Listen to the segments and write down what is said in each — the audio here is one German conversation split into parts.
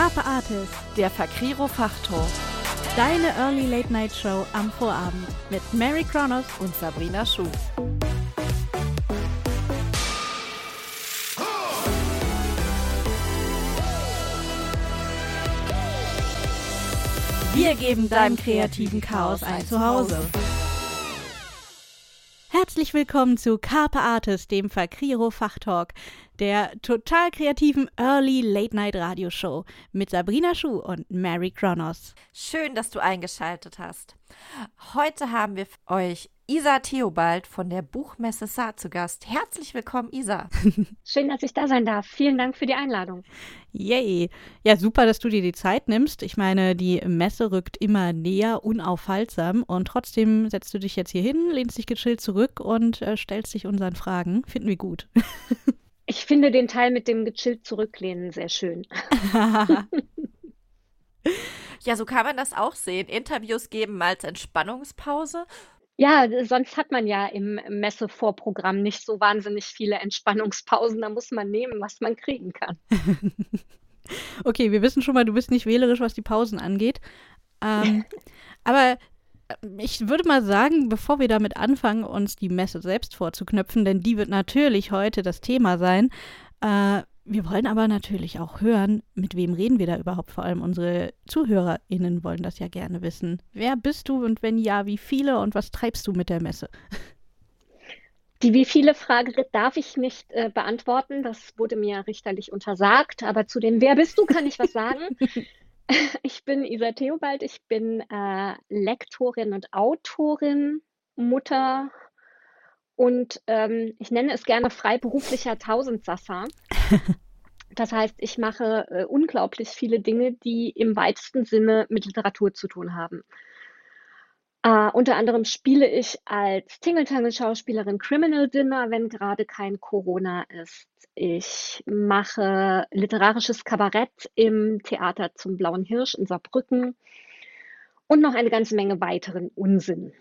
Carpe Artist, der Fakriro Fachtalk. Deine Early Late Night Show am Vorabend mit Mary Kronos und Sabrina Schuh. Wir geben deinem kreativen Chaos ein Zuhause. Herzlich willkommen zu Carpe Artist, dem Fakriro Fachtalk, der total kreativen Early Late Night Radioshow mit Sabrina Schuh und Mary Kronos. Schön, dass du eingeschaltet hast. Heute haben wir euch Isa Theobald von der Buchmesse Saar zu Gast. Herzlich willkommen, Isa. Schön, dass ich da sein darf. Vielen Dank für die Einladung. Yay. Ja, super, dass du dir die Zeit nimmst. Ich meine, die Messe rückt immer näher, unaufhaltsam. Und trotzdem setzt du dich jetzt hier hin, lehnst dich gechillt zurück und äh, stellst dich unseren Fragen. Finden wir gut. ich finde den Teil mit dem gechillt zurücklehnen sehr schön. Ja, so kann man das auch sehen. Interviews geben als Entspannungspause ja, sonst hat man ja im Messevorprogramm nicht so wahnsinnig viele Entspannungspausen. Da muss man nehmen, was man kriegen kann. okay, wir wissen schon mal, du bist nicht wählerisch, was die Pausen angeht. Ähm, aber äh, ich würde mal sagen, bevor wir damit anfangen, uns die Messe selbst vorzuknöpfen, denn die wird natürlich heute das Thema sein, äh, wir wollen aber natürlich auch hören, mit wem reden wir da überhaupt. Vor allem unsere ZuhörerInnen wollen das ja gerne wissen. Wer bist du und wenn ja, wie viele und was treibst du mit der Messe? Die wie viele Frage darf ich nicht äh, beantworten. Das wurde mir richterlich untersagt. Aber zu dem Wer bist du kann ich was sagen. ich bin Isa Theobald. Ich bin äh, Lektorin und Autorin, Mutter, und ähm, ich nenne es gerne freiberuflicher Tausendsasser. Das heißt, ich mache äh, unglaublich viele Dinge, die im weitesten Sinne mit Literatur zu tun haben. Äh, unter anderem spiele ich als Tingle-Tangle-Schauspielerin Criminal Dinner, wenn gerade kein Corona ist. Ich mache literarisches Kabarett im Theater zum Blauen Hirsch in Saarbrücken und noch eine ganze Menge weiteren Unsinn.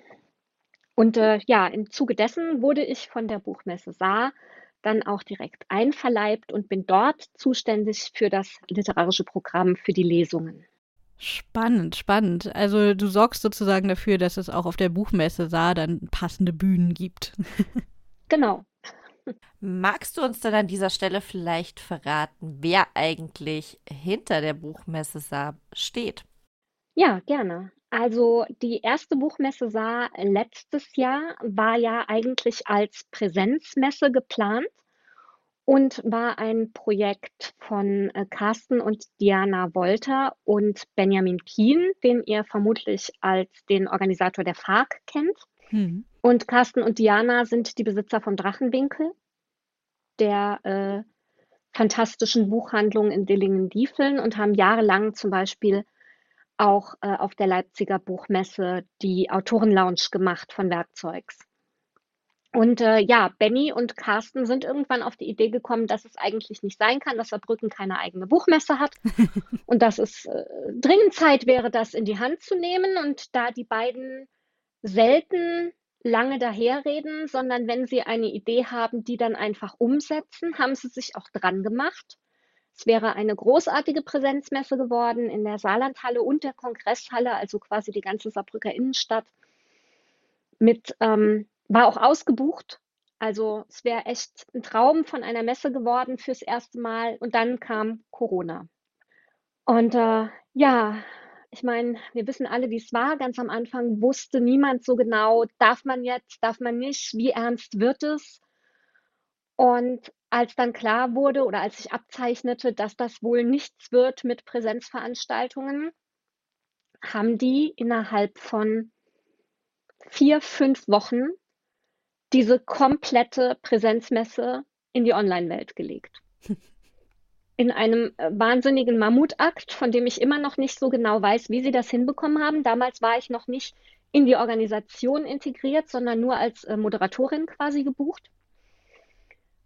Und äh, ja, im Zuge dessen wurde ich von der Buchmesse Saar dann auch direkt einverleibt und bin dort zuständig für das literarische Programm für die Lesungen. Spannend, spannend. Also du sorgst sozusagen dafür, dass es auch auf der Buchmesse Saar dann passende Bühnen gibt. genau. Magst du uns dann an dieser Stelle vielleicht verraten, wer eigentlich hinter der Buchmesse Saar steht? Ja, gerne. Also die erste Buchmesse Saar letztes Jahr war ja eigentlich als Präsenzmesse geplant und war ein Projekt von äh, Carsten und Diana Wolter und Benjamin Kien, den ihr vermutlich als den Organisator der FARC kennt. Hm. Und Carsten und Diana sind die Besitzer vom Drachenwinkel, der äh, fantastischen Buchhandlung in Dillingen-Diefeln und haben jahrelang zum Beispiel auch äh, auf der Leipziger Buchmesse die Autorenlounge gemacht von Werkzeugs. Und äh, ja, Benny und Carsten sind irgendwann auf die Idee gekommen, dass es eigentlich nicht sein kann, dass Saarbrücken keine eigene Buchmesse hat und dass es äh, dringend Zeit wäre, das in die Hand zu nehmen. Und da die beiden selten lange daherreden, sondern wenn sie eine Idee haben, die dann einfach umsetzen, haben sie sich auch dran gemacht es wäre eine großartige Präsenzmesse geworden in der Saarlandhalle und der Kongresshalle, also quasi die ganze Saarbrücker Innenstadt. Mit, ähm, war auch ausgebucht. Also es wäre echt ein Traum von einer Messe geworden fürs erste Mal. Und dann kam Corona. Und äh, ja, ich meine, wir wissen alle, wie es war. Ganz am Anfang wusste niemand so genau, darf man jetzt, darf man nicht, wie ernst wird es? Und als dann klar wurde oder als sich abzeichnete, dass das wohl nichts wird mit Präsenzveranstaltungen, haben die innerhalb von vier, fünf Wochen diese komplette Präsenzmesse in die Online-Welt gelegt. In einem äh, wahnsinnigen Mammutakt, von dem ich immer noch nicht so genau weiß, wie sie das hinbekommen haben. Damals war ich noch nicht in die Organisation integriert, sondern nur als äh, Moderatorin quasi gebucht.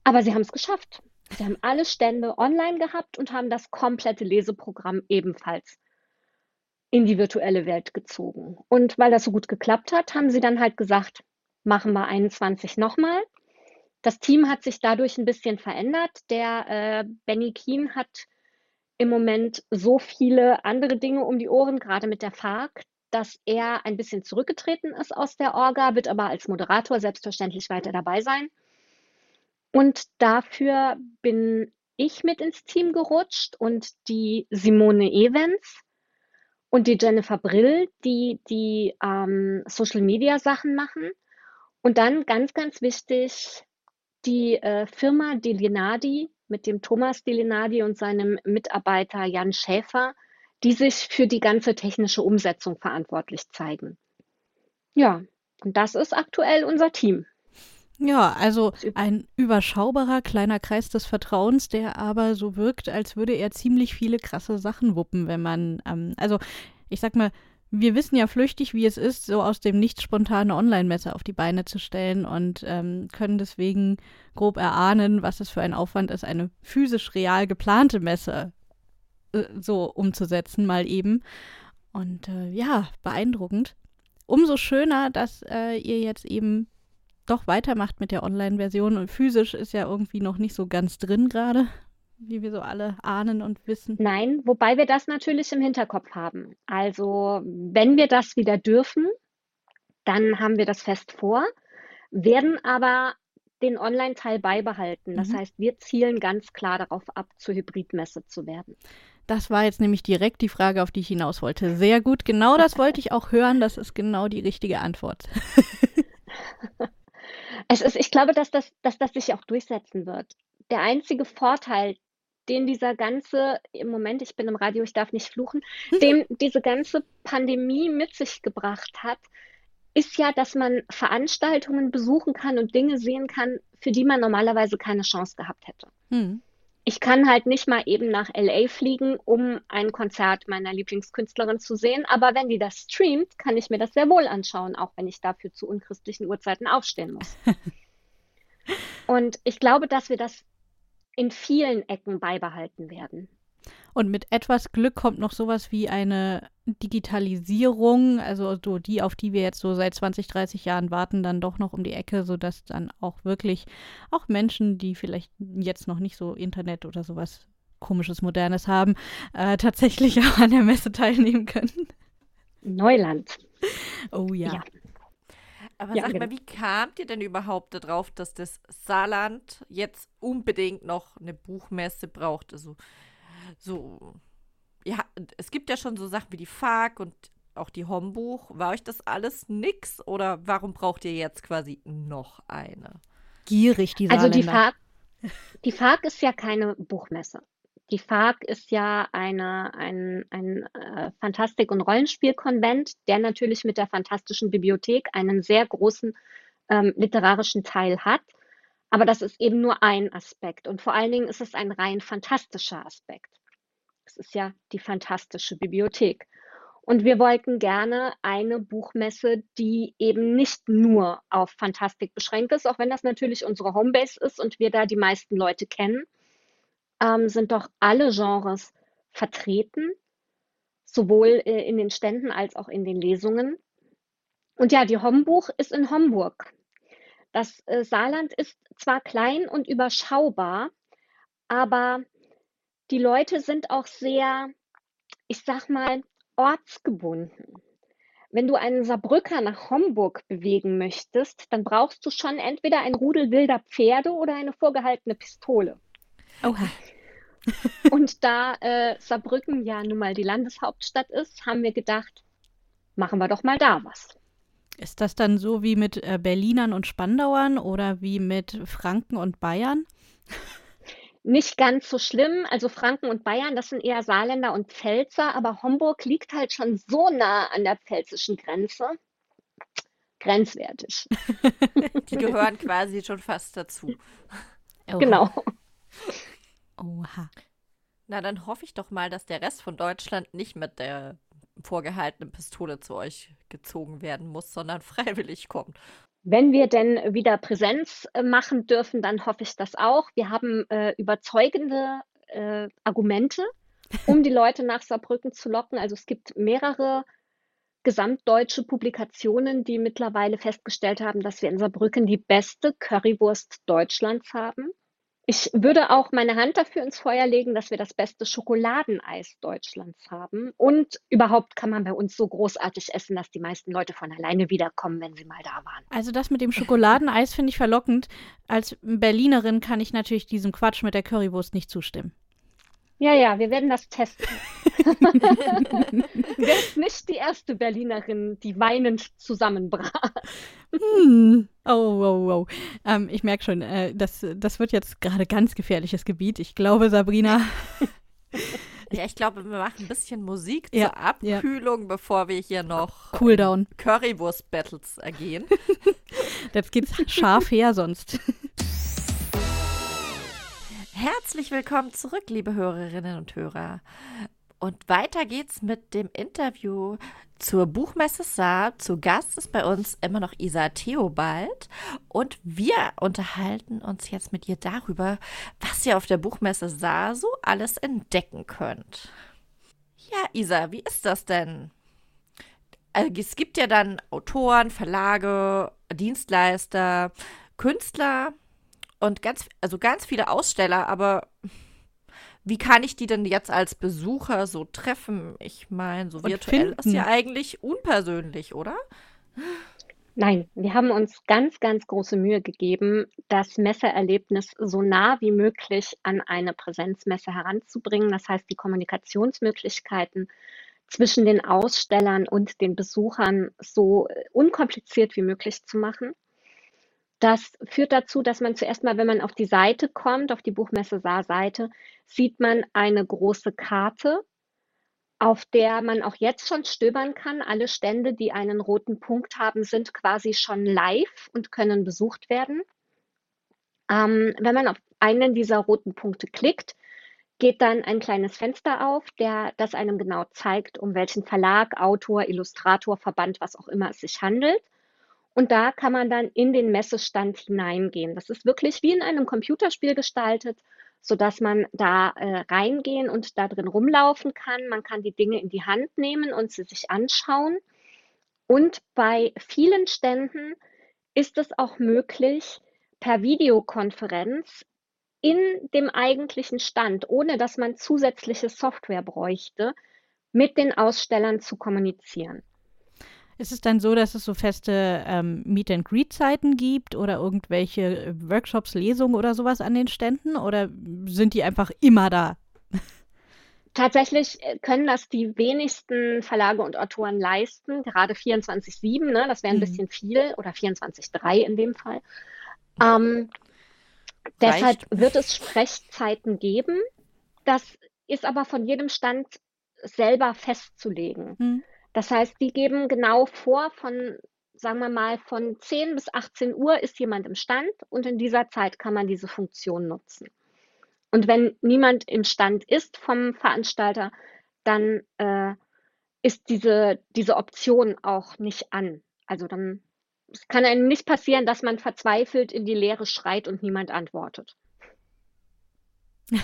Aber sie haben es geschafft. Sie haben alle Stände online gehabt und haben das komplette Leseprogramm ebenfalls in die virtuelle Welt gezogen. Und weil das so gut geklappt hat, haben sie dann halt gesagt, machen wir 21 nochmal. Das Team hat sich dadurch ein bisschen verändert. Der äh, Benny Keen hat im Moment so viele andere Dinge um die Ohren, gerade mit der FARC, dass er ein bisschen zurückgetreten ist aus der Orga, wird aber als Moderator selbstverständlich weiter dabei sein. Und dafür bin ich mit ins Team gerutscht und die Simone Evans und die Jennifer Brill, die die ähm, Social-Media-Sachen machen. Und dann ganz, ganz wichtig, die äh, Firma Delinadi mit dem Thomas Delinadi und seinem Mitarbeiter Jan Schäfer, die sich für die ganze technische Umsetzung verantwortlich zeigen. Ja, und das ist aktuell unser Team. Ja, also ein überschaubarer kleiner Kreis des Vertrauens, der aber so wirkt, als würde er ziemlich viele krasse Sachen wuppen, wenn man, ähm, also ich sag mal, wir wissen ja flüchtig, wie es ist, so aus dem Nichts spontane Online-Messe auf die Beine zu stellen und ähm, können deswegen grob erahnen, was es für ein Aufwand ist, eine physisch real geplante Messe äh, so umzusetzen, mal eben. Und äh, ja, beeindruckend. Umso schöner, dass äh, ihr jetzt eben doch weitermacht mit der Online-Version und physisch ist ja irgendwie noch nicht so ganz drin gerade wie wir so alle ahnen und wissen. Nein, wobei wir das natürlich im Hinterkopf haben. Also wenn wir das wieder dürfen, dann haben wir das fest vor, werden aber den Online-Teil beibehalten. Das mhm. heißt, wir zielen ganz klar darauf ab, zur Hybridmesse zu werden. Das war jetzt nämlich direkt die Frage, auf die ich hinaus wollte. Sehr gut, genau das wollte ich auch hören. Das ist genau die richtige Antwort. es ist, ich glaube, dass das, dass das sich auch durchsetzen wird. Der einzige Vorteil, den dieser ganze, im Moment, ich bin im Radio, ich darf nicht fluchen, mhm. dem diese ganze Pandemie mit sich gebracht hat, ist ja, dass man Veranstaltungen besuchen kann und Dinge sehen kann, für die man normalerweise keine Chance gehabt hätte. Mhm. Ich kann halt nicht mal eben nach LA fliegen, um ein Konzert meiner Lieblingskünstlerin zu sehen, aber wenn die das streamt, kann ich mir das sehr wohl anschauen, auch wenn ich dafür zu unchristlichen Uhrzeiten aufstehen muss. und ich glaube, dass wir das in vielen Ecken beibehalten werden. Und mit etwas Glück kommt noch sowas wie eine Digitalisierung, also so die, auf die wir jetzt so seit 20, 30 Jahren warten, dann doch noch um die Ecke, sodass dann auch wirklich auch Menschen, die vielleicht jetzt noch nicht so Internet oder sowas komisches, modernes haben, äh, tatsächlich auch an der Messe teilnehmen können. Neuland. Oh ja. ja. Aber ja, sag genau. mal, wie kamt ihr denn überhaupt darauf, dass das Saarland jetzt unbedingt noch eine Buchmesse braucht? Also, so, ja, es gibt ja schon so Sachen wie die FAQ und auch die Hombuch. War euch das alles nix oder warum braucht ihr jetzt quasi noch eine? Gierig, die. Also die FAQ, die FAQ ist ja keine Buchmesse. Die FARC ist ja eine, ein, ein äh, Fantastik- und Rollenspielkonvent, der natürlich mit der Fantastischen Bibliothek einen sehr großen ähm, literarischen Teil hat. Aber das ist eben nur ein Aspekt. Und vor allen Dingen ist es ein rein fantastischer Aspekt. Es ist ja die Fantastische Bibliothek. Und wir wollten gerne eine Buchmesse, die eben nicht nur auf Fantastik beschränkt ist, auch wenn das natürlich unsere Homebase ist und wir da die meisten Leute kennen, ähm, sind doch alle Genres vertreten, sowohl äh, in den Ständen als auch in den Lesungen. Und ja, die Hombuch ist in Homburg. Das äh, Saarland ist zwar klein und überschaubar, aber die Leute sind auch sehr, ich sag mal, ortsgebunden. Wenn du einen Saarbrücker nach Homburg bewegen möchtest, dann brauchst du schon entweder ein Rudel wilder Pferde oder eine vorgehaltene Pistole. Oha. Und da äh, Saarbrücken ja nun mal die Landeshauptstadt ist, haben wir gedacht, machen wir doch mal da was. Ist das dann so wie mit äh, Berlinern und Spandauern oder wie mit Franken und Bayern? Nicht ganz so schlimm. Also Franken und Bayern, das sind eher Saarländer und Pfälzer, aber Homburg liegt halt schon so nah an der pfälzischen Grenze. Grenzwertig. Die gehören quasi schon fast dazu. Genau. Oha. Na, dann hoffe ich doch mal, dass der Rest von Deutschland nicht mit der vorgehaltenen Pistole zu euch gezogen werden muss, sondern freiwillig kommt. Wenn wir denn wieder Präsenz äh, machen dürfen, dann hoffe ich das auch. Wir haben äh, überzeugende äh, Argumente, um die Leute nach Saarbrücken zu locken. Also es gibt mehrere gesamtdeutsche Publikationen, die mittlerweile festgestellt haben, dass wir in Saarbrücken die beste Currywurst Deutschlands haben. Ich würde auch meine Hand dafür ins Feuer legen, dass wir das beste Schokoladeneis Deutschlands haben. Und überhaupt kann man bei uns so großartig essen, dass die meisten Leute von alleine wiederkommen, wenn sie mal da waren. Also das mit dem Schokoladeneis finde ich verlockend. Als Berlinerin kann ich natürlich diesem Quatsch mit der Currywurst nicht zustimmen. Ja, ja, wir werden das testen. du wärst nicht die erste Berlinerin, die weinend zusammenbrach. Hm. Oh, oh, oh. Ähm, ich merke schon, äh, das, das wird jetzt gerade ganz gefährliches Gebiet. Ich glaube, Sabrina. Ja, ich glaube, wir machen ein bisschen Musik ja, zur Abkühlung, ja. bevor wir hier noch Cooldown. Currywurst-Battles ergehen. Jetzt geht's scharf her sonst. Herzlich willkommen zurück, liebe Hörerinnen und Hörer. Und weiter geht's mit dem Interview zur Buchmesse Saar. Zu Gast ist bei uns immer noch Isa Theobald. Und wir unterhalten uns jetzt mit ihr darüber, was ihr auf der Buchmesse Saar so alles entdecken könnt. Ja, Isa, wie ist das denn? Also, es gibt ja dann Autoren, Verlage, Dienstleister, Künstler und ganz, also ganz viele Aussteller, aber wie kann ich die denn jetzt als Besucher so treffen? Ich meine, so virtuell ist ja eigentlich unpersönlich, oder? Nein, wir haben uns ganz, ganz große Mühe gegeben, das Messeerlebnis so nah wie möglich an eine Präsenzmesse heranzubringen. Das heißt, die Kommunikationsmöglichkeiten zwischen den Ausstellern und den Besuchern so unkompliziert wie möglich zu machen. Das führt dazu, dass man zuerst mal, wenn man auf die Seite kommt, auf die Buchmesse Saar-Seite, sieht man eine große Karte, auf der man auch jetzt schon stöbern kann. Alle Stände, die einen roten Punkt haben, sind quasi schon live und können besucht werden. Ähm, wenn man auf einen dieser roten Punkte klickt, geht dann ein kleines Fenster auf, der das einem genau zeigt, um welchen Verlag, Autor, Illustrator, Verband, was auch immer es sich handelt. Und da kann man dann in den Messestand hineingehen. Das ist wirklich wie in einem Computerspiel gestaltet, sodass man da äh, reingehen und da drin rumlaufen kann. Man kann die Dinge in die Hand nehmen und sie sich anschauen. Und bei vielen Ständen ist es auch möglich, per Videokonferenz in dem eigentlichen Stand, ohne dass man zusätzliche Software bräuchte, mit den Ausstellern zu kommunizieren. Ist es dann so, dass es so feste ähm, Meet-and-Greet-Zeiten gibt oder irgendwelche äh, Workshops, Lesungen oder sowas an den Ständen? Oder sind die einfach immer da? Tatsächlich äh, können das die wenigsten Verlage und Autoren leisten, gerade 24-7, ne? das wäre ein mhm. bisschen viel, oder 24-3 in dem Fall. Ähm, deshalb wird es Sprechzeiten geben. Das ist aber von jedem Stand selber festzulegen. Mhm. Das heißt, die geben genau vor, von, sagen wir mal, von 10 bis 18 Uhr ist jemand im Stand und in dieser Zeit kann man diese Funktion nutzen. Und wenn niemand im Stand ist vom Veranstalter, dann äh, ist diese, diese Option auch nicht an. Also dann es kann einem nicht passieren, dass man verzweifelt in die Leere schreit und niemand antwortet.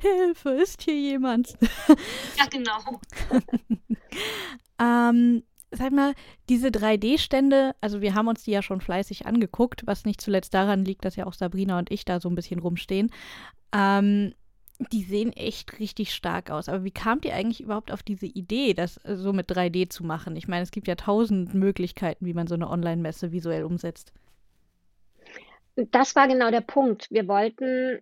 Hilfe, ist hier jemand? ja, genau. ähm, sag mal, diese 3D-Stände, also wir haben uns die ja schon fleißig angeguckt, was nicht zuletzt daran liegt, dass ja auch Sabrina und ich da so ein bisschen rumstehen. Ähm, die sehen echt richtig stark aus. Aber wie kamt ihr eigentlich überhaupt auf diese Idee, das so mit 3D zu machen? Ich meine, es gibt ja tausend Möglichkeiten, wie man so eine Online-Messe visuell umsetzt. Das war genau der Punkt. Wir wollten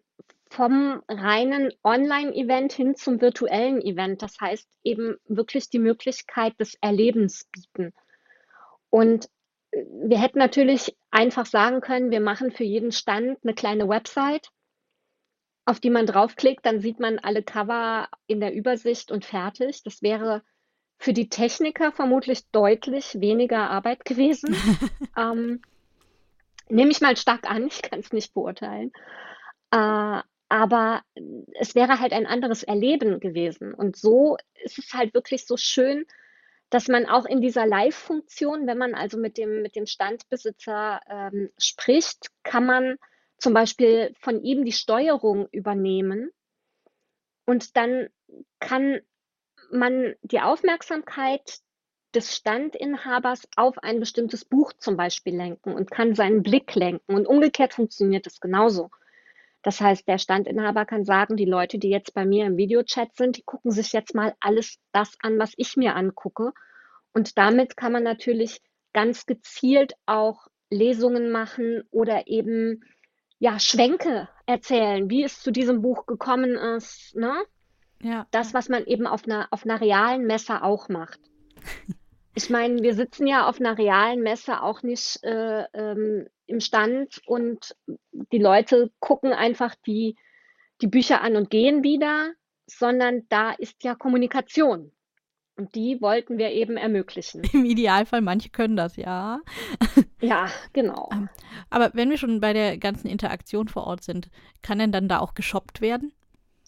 vom reinen Online-Event hin zum virtuellen Event. Das heißt eben wirklich die Möglichkeit des Erlebens bieten. Und äh, wir hätten natürlich einfach sagen können, wir machen für jeden Stand eine kleine Website, auf die man draufklickt, dann sieht man alle Cover in der Übersicht und fertig. Das wäre für die Techniker vermutlich deutlich weniger Arbeit gewesen. ähm, nehme ich mal stark an, ich kann es nicht beurteilen. Äh, aber es wäre halt ein anderes Erleben gewesen. Und so ist es halt wirklich so schön, dass man auch in dieser Live-Funktion, wenn man also mit dem, mit dem Standbesitzer ähm, spricht, kann man zum Beispiel von ihm die Steuerung übernehmen und dann kann man die Aufmerksamkeit des Standinhabers auf ein bestimmtes Buch zum Beispiel lenken und kann seinen Blick lenken. Und umgekehrt funktioniert es genauso. Das heißt, der Standinhaber kann sagen, die Leute, die jetzt bei mir im Videochat sind, die gucken sich jetzt mal alles das an, was ich mir angucke. Und damit kann man natürlich ganz gezielt auch Lesungen machen oder eben ja, Schwenke erzählen, wie es zu diesem Buch gekommen ist. Ne? Ja. Das, was man eben auf einer, auf einer realen Messe auch macht. Ich meine, wir sitzen ja auf einer realen Messe auch nicht äh, ähm, im Stand und die Leute gucken einfach die, die Bücher an und gehen wieder, sondern da ist ja Kommunikation. Und die wollten wir eben ermöglichen. Im Idealfall, manche können das, ja. Ja, genau. Ähm, aber wenn wir schon bei der ganzen Interaktion vor Ort sind, kann denn dann da auch geshoppt werden?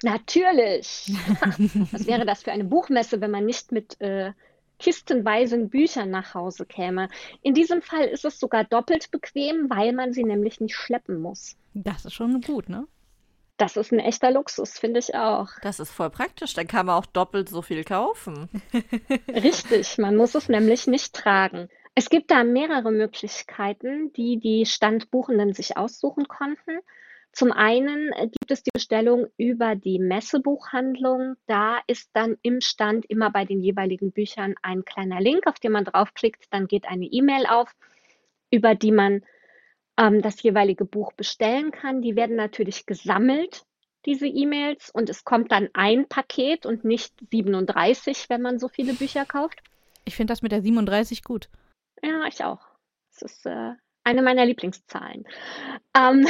Natürlich. Was wäre das für eine Buchmesse, wenn man nicht mit äh, kistenweisen Büchern nach Hause käme? In diesem Fall ist es sogar doppelt bequem, weil man sie nämlich nicht schleppen muss. Das ist schon gut, ne? Das ist ein echter Luxus, finde ich auch. Das ist voll praktisch, dann kann man auch doppelt so viel kaufen. Richtig, man muss es nämlich nicht tragen. Es gibt da mehrere Möglichkeiten, die die Standbuchenden sich aussuchen konnten. Zum einen gibt es die Bestellung über die Messebuchhandlung. Da ist dann im Stand immer bei den jeweiligen Büchern ein kleiner Link, auf den man draufklickt. Dann geht eine E-Mail auf, über die man ähm, das jeweilige Buch bestellen kann. Die werden natürlich gesammelt, diese E-Mails, und es kommt dann ein Paket und nicht 37, wenn man so viele Bücher kauft. Ich finde das mit der 37 gut. Ja, ich auch. Das ist äh, eine meiner Lieblingszahlen. Ähm,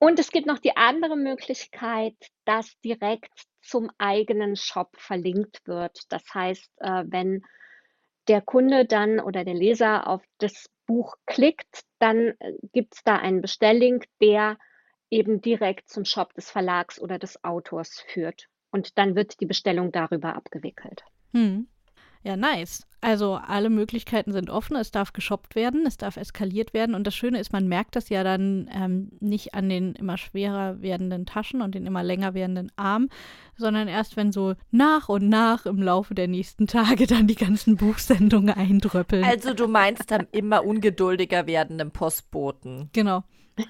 und es gibt noch die andere Möglichkeit, dass direkt zum eigenen Shop verlinkt wird. Das heißt, äh, wenn der Kunde dann oder der Leser auf das Buch klickt, dann äh, gibt es da einen Bestelllink, der eben direkt zum Shop des Verlags oder des Autors führt. Und dann wird die Bestellung darüber abgewickelt. Hm. Ja, nice. Also alle Möglichkeiten sind offen, es darf geshoppt werden, es darf eskaliert werden und das Schöne ist, man merkt das ja dann ähm, nicht an den immer schwerer werdenden Taschen und den immer länger werdenden Armen, sondern erst wenn so nach und nach im Laufe der nächsten Tage dann die ganzen Buchsendungen eindröppeln. Also du meinst dann immer ungeduldiger werdenden Postboten. Genau.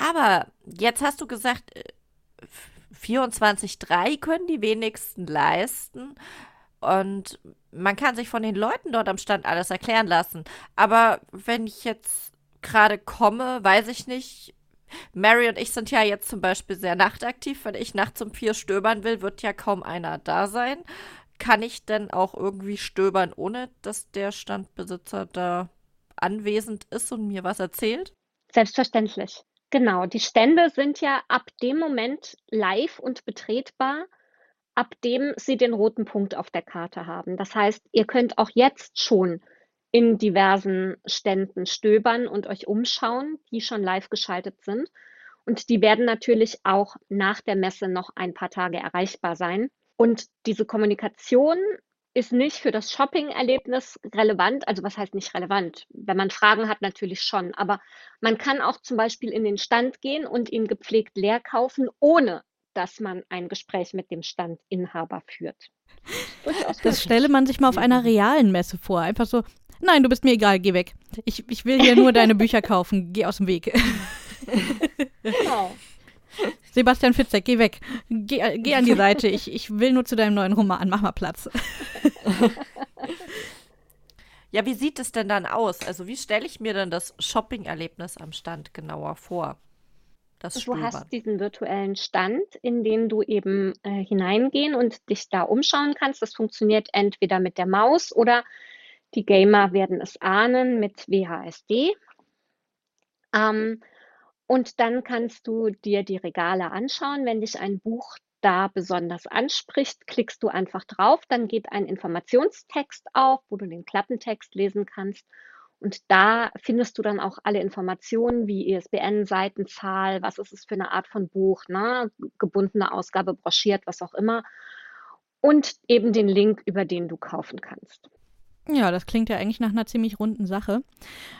Aber jetzt hast du gesagt, äh, 24,3 können die wenigsten leisten. Und man kann sich von den Leuten dort am Stand alles erklären lassen. Aber wenn ich jetzt gerade komme, weiß ich nicht. Mary und ich sind ja jetzt zum Beispiel sehr nachtaktiv. Wenn ich nachts um vier stöbern will, wird ja kaum einer da sein. Kann ich denn auch irgendwie stöbern, ohne dass der Standbesitzer da anwesend ist und mir was erzählt? Selbstverständlich. Genau, die Stände sind ja ab dem Moment live und betretbar, ab dem sie den roten Punkt auf der Karte haben. Das heißt, ihr könnt auch jetzt schon in diversen Ständen stöbern und euch umschauen, die schon live geschaltet sind. Und die werden natürlich auch nach der Messe noch ein paar Tage erreichbar sein. Und diese Kommunikation ist nicht für das Shopping-Erlebnis relevant. Also was heißt nicht relevant? Wenn man Fragen hat, natürlich schon. Aber man kann auch zum Beispiel in den Stand gehen und ihn gepflegt leer kaufen, ohne dass man ein Gespräch mit dem Standinhaber führt. Das stelle man sich mal auf einer realen Messe vor. Einfach so, nein, du bist mir egal, geh weg. Ich, ich will hier nur deine Bücher kaufen, geh aus dem Weg. Genau. Sebastian Fitzek, geh weg. Geh, geh an die Seite. Ich, ich will nur zu deinem neuen Roman. Mach mal Platz. Ja, wie sieht es denn dann aus? Also, wie stelle ich mir denn das Shopping-Erlebnis am Stand genauer vor? Das du hast diesen virtuellen Stand, in den du eben äh, hineingehen und dich da umschauen kannst. Das funktioniert entweder mit der Maus oder die Gamer werden es ahnen mit WHSD. Ähm, und dann kannst du dir die Regale anschauen. Wenn dich ein Buch da besonders anspricht, klickst du einfach drauf, dann geht ein Informationstext auf, wo du den Klappentext lesen kannst. Und da findest du dann auch alle Informationen wie ISBN, Seitenzahl, was ist es für eine Art von Buch, ne? gebundene Ausgabe, broschiert, was auch immer. Und eben den Link, über den du kaufen kannst. Ja, das klingt ja eigentlich nach einer ziemlich runden Sache.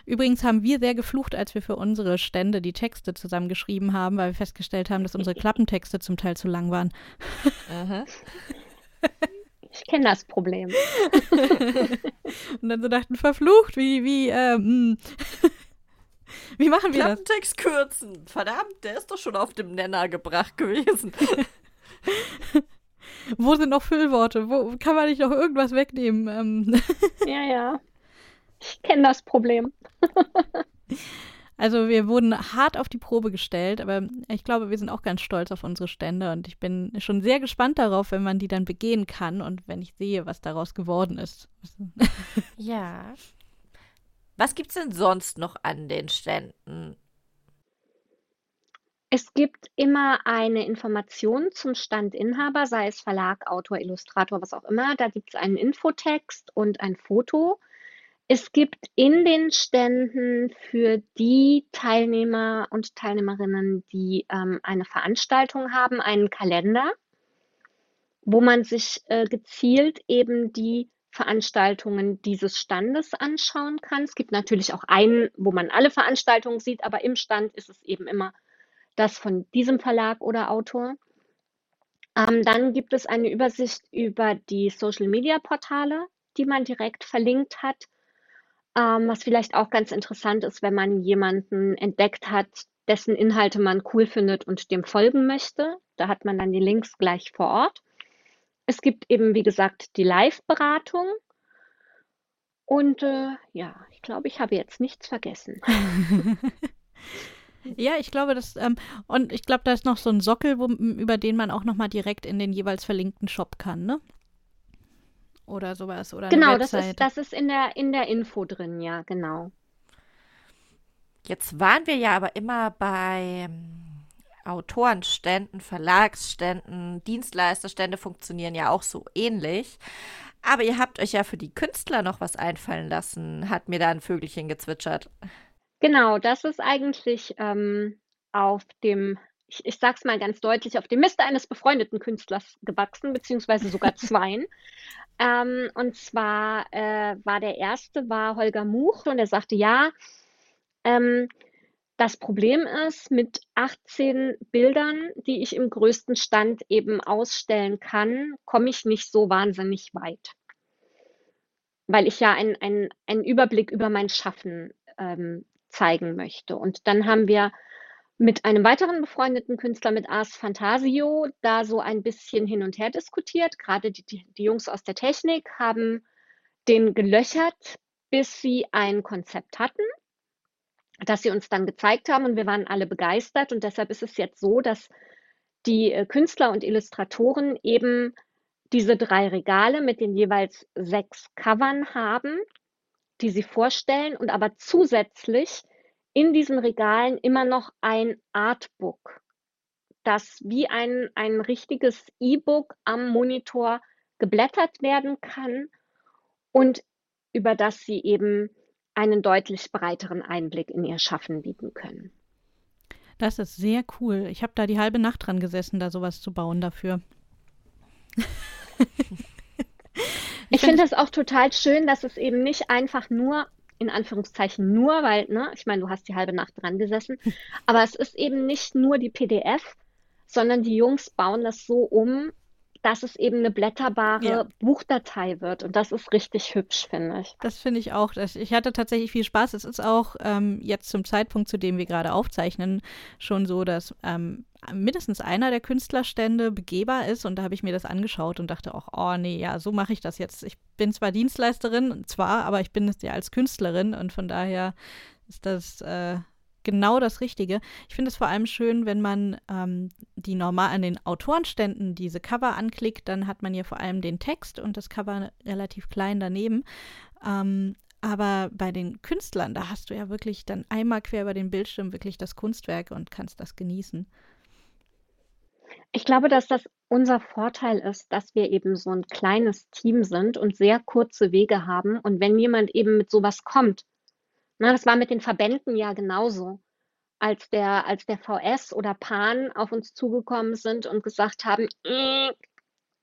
Übrigens haben wir sehr geflucht, als wir für unsere Stände die Texte zusammengeschrieben haben, weil wir festgestellt haben, dass unsere Klappentexte zum Teil zu lang waren. Aha. Ich kenne das Problem. Und dann so dachten, verflucht, wie, wie, ähm, Wie machen wir das? Klappentext kürzen. Verdammt, der ist doch schon auf dem Nenner gebracht gewesen. Wo sind noch Füllworte? Wo kann man nicht noch irgendwas wegnehmen? Ähm. Ja, ja. Ich kenne das Problem. Also wir wurden hart auf die Probe gestellt, aber ich glaube, wir sind auch ganz stolz auf unsere Stände und ich bin schon sehr gespannt darauf, wenn man die dann begehen kann und wenn ich sehe, was daraus geworden ist. ja. Was gibt es denn sonst noch an den Ständen? Es gibt immer eine Information zum Standinhaber, sei es Verlag, Autor, Illustrator, was auch immer. Da gibt es einen Infotext und ein Foto. Es gibt in den Ständen für die Teilnehmer und Teilnehmerinnen, die ähm, eine Veranstaltung haben, einen Kalender, wo man sich äh, gezielt eben die Veranstaltungen dieses Standes anschauen kann. Es gibt natürlich auch einen, wo man alle Veranstaltungen sieht, aber im Stand ist es eben immer das von diesem Verlag oder Autor. Ähm, dann gibt es eine Übersicht über die Social-Media-Portale, die man direkt verlinkt hat ähm, was vielleicht auch ganz interessant ist, wenn man jemanden entdeckt hat, dessen Inhalte man cool findet und dem folgen möchte. Da hat man dann die Links gleich vor Ort. Es gibt eben, wie gesagt, die Live-Beratung. Und äh, ja, ich glaube, ich habe jetzt nichts vergessen. Ja, ich glaube, das ähm, und ich glaube, da ist noch so ein Sockel, wo, über den man auch noch mal direkt in den jeweils verlinkten Shop kann, ne? oder sowas oder Genau, das ist, das ist in der, in der Info drin, ja, genau. Jetzt waren wir ja aber immer bei ähm, Autorenständen, Verlagsständen, Dienstleisterstände funktionieren ja auch so ähnlich. Aber ihr habt euch ja für die Künstler noch was einfallen lassen, hat mir da ein Vögelchen gezwitschert. Genau, das ist eigentlich ähm, auf dem, ich, ich sag's mal ganz deutlich, auf dem Mist eines befreundeten Künstlers gewachsen, beziehungsweise sogar zweien. Ähm, und zwar äh, war der erste war Holger Much und er sagte, ja, ähm, das Problem ist, mit 18 Bildern, die ich im größten Stand eben ausstellen kann, komme ich nicht so wahnsinnig weit. Weil ich ja einen ein Überblick über mein Schaffen ähm, zeigen möchte. Und dann haben wir mit einem weiteren befreundeten Künstler, mit Ars Fantasio, da so ein bisschen hin und her diskutiert. Gerade die, die, die Jungs aus der Technik haben den gelöchert, bis sie ein Konzept hatten, das sie uns dann gezeigt haben und wir waren alle begeistert. Und deshalb ist es jetzt so, dass die äh, Künstler und Illustratoren eben diese drei Regale mit den jeweils sechs Covern haben, die sie vorstellen und aber zusätzlich in diesen Regalen immer noch ein Artbook, das wie ein, ein richtiges E-Book am Monitor geblättert werden kann und über das Sie eben einen deutlich breiteren Einblick in Ihr Schaffen bieten können. Das ist sehr cool. Ich habe da die halbe Nacht dran gesessen, da sowas zu bauen dafür. ich finde es auch total schön, dass es eben nicht einfach nur in Anführungszeichen nur, weil, ne, ich meine, du hast die halbe Nacht dran gesessen, aber es ist eben nicht nur die PDF, sondern die Jungs bauen das so um, dass es eben eine blätterbare ja. Buchdatei wird. Und das ist richtig hübsch, finde ich. Das finde ich auch. Ich hatte tatsächlich viel Spaß. Es ist auch ähm, jetzt zum Zeitpunkt, zu dem wir gerade aufzeichnen, schon so, dass ähm, mindestens einer der Künstlerstände begehbar ist. Und da habe ich mir das angeschaut und dachte auch, oh nee, ja, so mache ich das jetzt. Ich bin zwar Dienstleisterin, zwar, aber ich bin es ja als Künstlerin und von daher ist das äh, genau das Richtige. Ich finde es vor allem schön, wenn man ähm, die normal an den Autorenständen diese Cover anklickt, dann hat man ja vor allem den Text und das Cover relativ klein daneben. Ähm, aber bei den Künstlern, da hast du ja wirklich dann einmal quer über den Bildschirm wirklich das Kunstwerk und kannst das genießen. Ich glaube, dass das unser Vorteil ist, dass wir eben so ein kleines Team sind und sehr kurze Wege haben. Und wenn jemand eben mit sowas kommt, na, das war mit den Verbänden ja genauso. Als der, als der VS oder PAN auf uns zugekommen sind und gesagt haben, mm,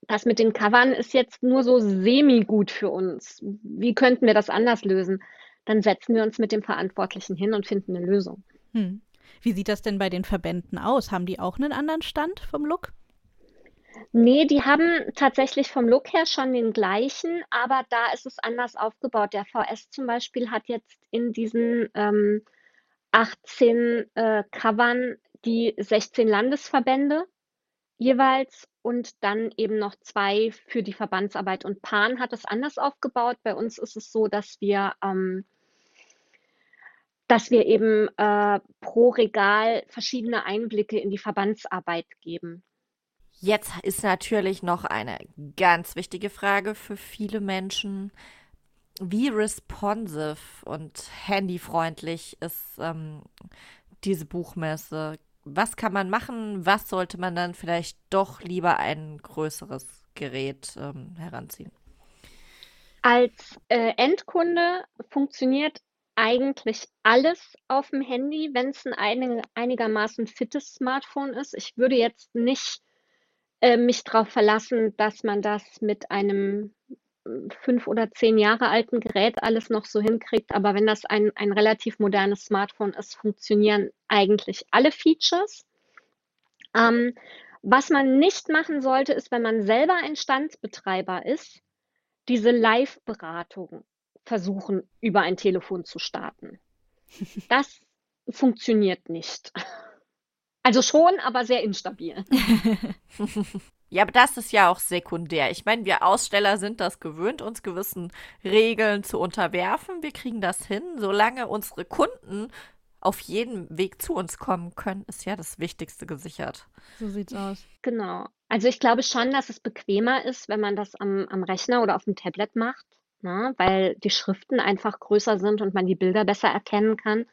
das mit den Covern ist jetzt nur so semi-gut für uns. Wie könnten wir das anders lösen? Dann setzen wir uns mit dem Verantwortlichen hin und finden eine Lösung. Hm. Wie sieht das denn bei den Verbänden aus? Haben die auch einen anderen Stand vom Look? Nee, die haben tatsächlich vom Look her schon den gleichen, aber da ist es anders aufgebaut. Der VS zum Beispiel hat jetzt in diesen ähm, 18 äh, covern die 16 Landesverbände jeweils und dann eben noch zwei für die Verbandsarbeit. Und Pan hat es anders aufgebaut. Bei uns ist es so, dass wir, ähm, dass wir eben äh, pro Regal verschiedene Einblicke in die Verbandsarbeit geben. Jetzt ist natürlich noch eine ganz wichtige Frage für viele Menschen. Wie responsive und handyfreundlich ist ähm, diese Buchmesse? was kann man machen? Was sollte man dann vielleicht doch lieber ein größeres Gerät ähm, heranziehen? Als äh, Endkunde funktioniert eigentlich alles auf dem Handy, wenn es ein einig, einigermaßen fittes Smartphone ist. Ich würde jetzt nicht äh, mich darauf verlassen, dass man das mit einem fünf oder zehn Jahre alten Gerät alles noch so hinkriegt. Aber wenn das ein, ein relativ modernes Smartphone ist, funktionieren eigentlich alle Features. Ähm, was man nicht machen sollte, ist, wenn man selber ein Standsbetreiber ist, diese Live-Beratung versuchen, über ein Telefon zu starten. Das funktioniert nicht. Also schon, aber sehr instabil. Ja, aber das ist ja auch sekundär. Ich meine, wir Aussteller sind das gewöhnt, uns gewissen Regeln zu unterwerfen. Wir kriegen das hin. Solange unsere Kunden auf jeden Weg zu uns kommen können, ist ja das Wichtigste gesichert. So sieht's aus. Genau. Also ich glaube schon, dass es bequemer ist, wenn man das am, am Rechner oder auf dem Tablet macht, ne? weil die Schriften einfach größer sind und man die Bilder besser erkennen kann.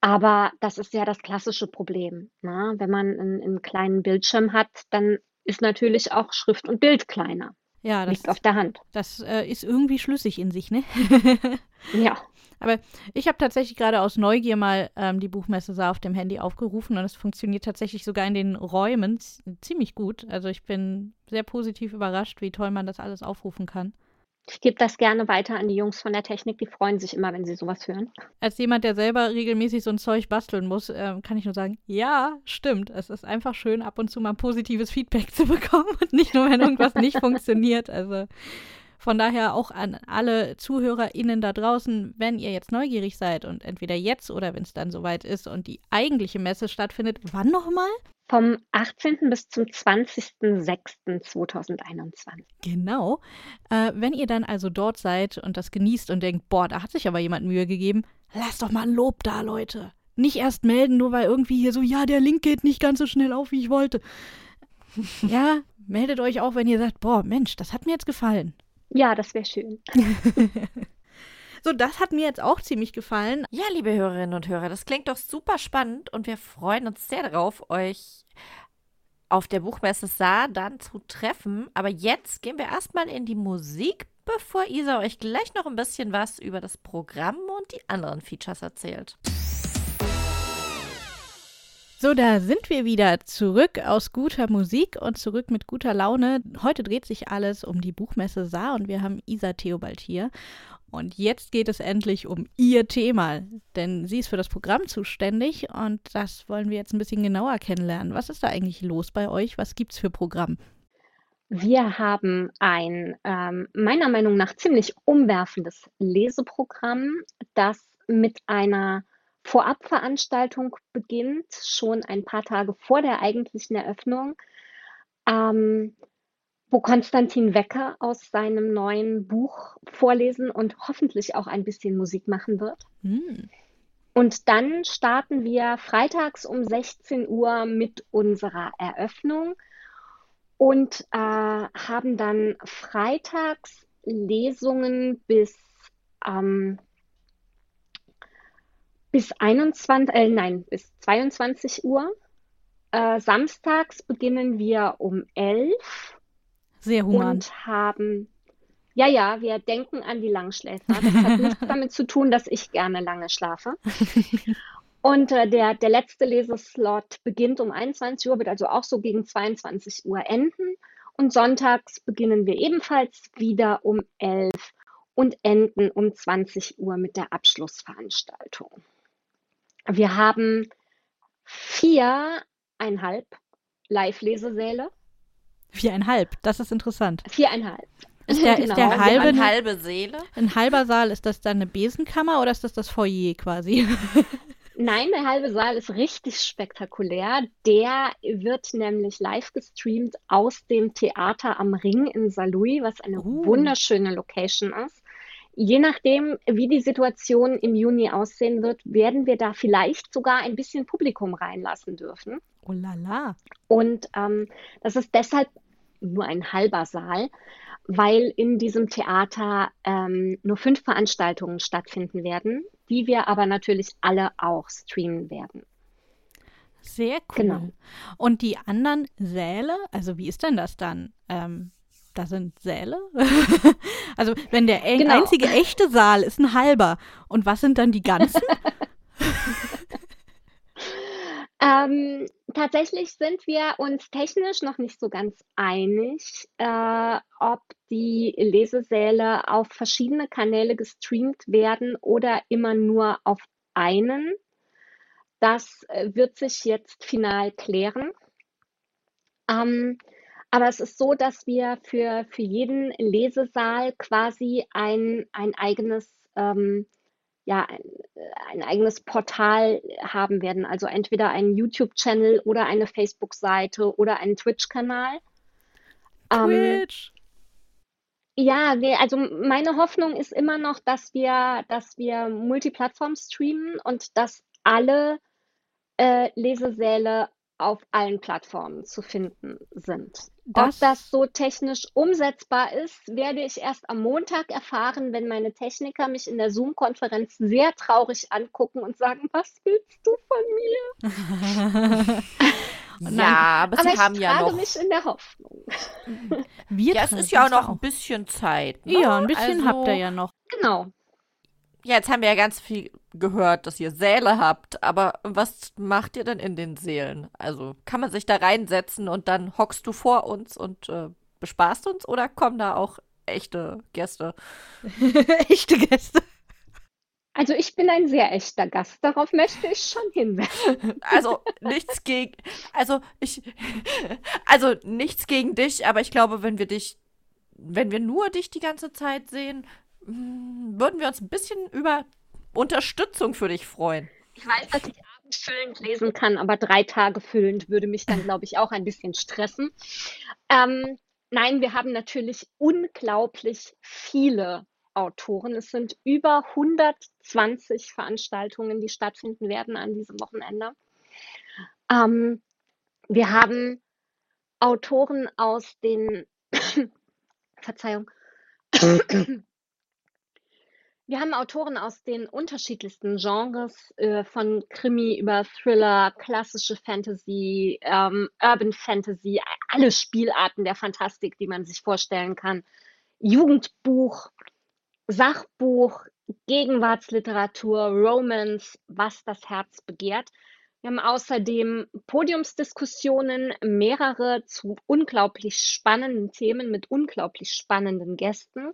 Aber das ist ja das klassische Problem. Ne? Wenn man einen, einen kleinen Bildschirm hat, dann ist natürlich auch Schrift und Bild kleiner. Ja, das liegt auf der Hand. Das äh, ist irgendwie schlüssig in sich, ne? ja. Aber ich habe tatsächlich gerade aus Neugier mal ähm, die Buchmesse Saar auf dem Handy aufgerufen und es funktioniert tatsächlich sogar in den Räumen ziemlich gut. Also ich bin sehr positiv überrascht, wie toll man das alles aufrufen kann. Ich gebe das gerne weiter an die Jungs von der Technik, die freuen sich immer, wenn sie sowas hören. Als jemand, der selber regelmäßig so ein Zeug basteln muss, äh, kann ich nur sagen, ja, stimmt. Es ist einfach schön, ab und zu mal positives Feedback zu bekommen und nicht nur, wenn irgendwas nicht funktioniert. Also von daher auch an alle ZuhörerInnen da draußen, wenn ihr jetzt neugierig seid und entweder jetzt oder wenn es dann soweit ist und die eigentliche Messe stattfindet, wann nochmal? Vom 18. bis zum 20.06.2021. Genau. Äh, wenn ihr dann also dort seid und das genießt und denkt, boah, da hat sich aber jemand Mühe gegeben, lasst doch mal ein Lob da, Leute. Nicht erst melden, nur weil irgendwie hier so, ja, der Link geht nicht ganz so schnell auf, wie ich wollte. ja, meldet euch auch, wenn ihr sagt, boah, Mensch, das hat mir jetzt gefallen. Ja, das wäre schön. So, das hat mir jetzt auch ziemlich gefallen. Ja, liebe Hörerinnen und Hörer, das klingt doch super spannend und wir freuen uns sehr darauf, euch auf der Buchmesse Saar dann zu treffen. Aber jetzt gehen wir erstmal in die Musik, bevor Isa euch gleich noch ein bisschen was über das Programm und die anderen Features erzählt. So, da sind wir wieder zurück aus guter Musik und zurück mit guter Laune. Heute dreht sich alles um die Buchmesse Saar und wir haben Isa Theobald hier. Und jetzt geht es endlich um ihr Thema, denn sie ist für das Programm zuständig und das wollen wir jetzt ein bisschen genauer kennenlernen. Was ist da eigentlich los bei euch? Was gibt es für Programm? Wir haben ein ähm, meiner Meinung nach ziemlich umwerfendes Leseprogramm, das mit einer Vorabveranstaltung beginnt, schon ein paar Tage vor der eigentlichen Eröffnung. Ähm, wo Konstantin Wecker aus seinem neuen Buch vorlesen und hoffentlich auch ein bisschen Musik machen wird. Hm. Und dann starten wir freitags um 16 Uhr mit unserer Eröffnung und äh, haben dann freitags Lesungen bis, ähm, bis 21, äh, nein, bis 22 Uhr. Äh, samstags beginnen wir um 11 sehr human. Und haben, ja, ja, wir denken an die Langschläfer. Das hat nichts damit zu tun, dass ich gerne lange schlafe. Und äh, der, der letzte Leseslot beginnt um 21 Uhr, wird also auch so gegen 22 Uhr enden. Und sonntags beginnen wir ebenfalls wieder um 11 und enden um 20 Uhr mit der Abschlussveranstaltung. Wir haben viereinhalb Live-Lesesäle Viereinhalb, das ist interessant. Viereinhalb. Ist der, genau. ist der halbe, eine halbe Seele? Ein halber Saal, ist das dann eine Besenkammer oder ist das das Foyer quasi? Nein, der halbe Saal ist richtig spektakulär. Der wird nämlich live gestreamt aus dem Theater am Ring in Saarlouis, was eine uh. wunderschöne Location ist. Je nachdem, wie die Situation im Juni aussehen wird, werden wir da vielleicht sogar ein bisschen Publikum reinlassen dürfen. Oh la la. Und ähm, das ist deshalb nur ein halber Saal, weil in diesem Theater ähm, nur fünf Veranstaltungen stattfinden werden, die wir aber natürlich alle auch streamen werden. Sehr cool. Genau. Und die anderen Säle, also wie ist denn das dann? Ähm, da sind Säle? also wenn der genau. einzige echte Saal ist ein halber. Und was sind dann die ganzen? ähm, tatsächlich sind wir uns technisch noch nicht so ganz einig, äh, ob die Lesesäle auf verschiedene Kanäle gestreamt werden oder immer nur auf einen. Das äh, wird sich jetzt final klären. Ähm, aber es ist so, dass wir für, für jeden Lesesaal quasi ein, ein eigenes ähm, ja, ein, ein, eigenes Portal haben werden. Also entweder einen YouTube-Channel oder eine Facebook-Seite oder einen Twitch-Kanal. Ähm, Twitch. Ähm, ja, nee, also meine Hoffnung ist immer noch, dass wir, dass wir Multiplattform streamen und dass alle äh, Lesesäle auf allen Plattformen zu finden sind. Das, Ob das so technisch umsetzbar ist, werde ich erst am Montag erfahren, wenn meine Techniker mich in der Zoom-Konferenz sehr traurig angucken und sagen, was willst du von mir? ja, aber, aber sie haben ja noch. mich in der Hoffnung. Wir ja, es ist ja auch noch ein bisschen Zeit. Ne? Ja, ein bisschen also, habt ihr ja noch. Genau. Ja, jetzt haben wir ja ganz viel gehört, dass ihr Säle habt, aber was macht ihr denn in den Sälen? Also kann man sich da reinsetzen und dann hockst du vor uns und äh, bespaßt uns oder kommen da auch echte Gäste? echte Gäste. Also ich bin ein sehr echter Gast, darauf möchte ich schon hinweisen. Also nichts gegen, also ich, also nichts gegen dich, aber ich glaube, wenn wir dich, wenn wir nur dich die ganze Zeit sehen, hm, würden wir uns ein bisschen über Unterstützung für dich freuen. Ich weiß, dass ich abendfüllend lesen kann, aber drei Tage füllend würde mich dann, glaube ich, auch ein bisschen stressen. Ähm, nein, wir haben natürlich unglaublich viele Autoren. Es sind über 120 Veranstaltungen, die stattfinden werden an diesem Wochenende. Ähm, wir haben Autoren aus den, Verzeihung, wir haben Autoren aus den unterschiedlichsten Genres, äh, von Krimi über Thriller, klassische Fantasy, ähm, Urban Fantasy, alle Spielarten der Fantastik, die man sich vorstellen kann. Jugendbuch, Sachbuch, Gegenwartsliteratur, Romance, was das Herz begehrt. Wir haben außerdem Podiumsdiskussionen, mehrere zu unglaublich spannenden Themen mit unglaublich spannenden Gästen.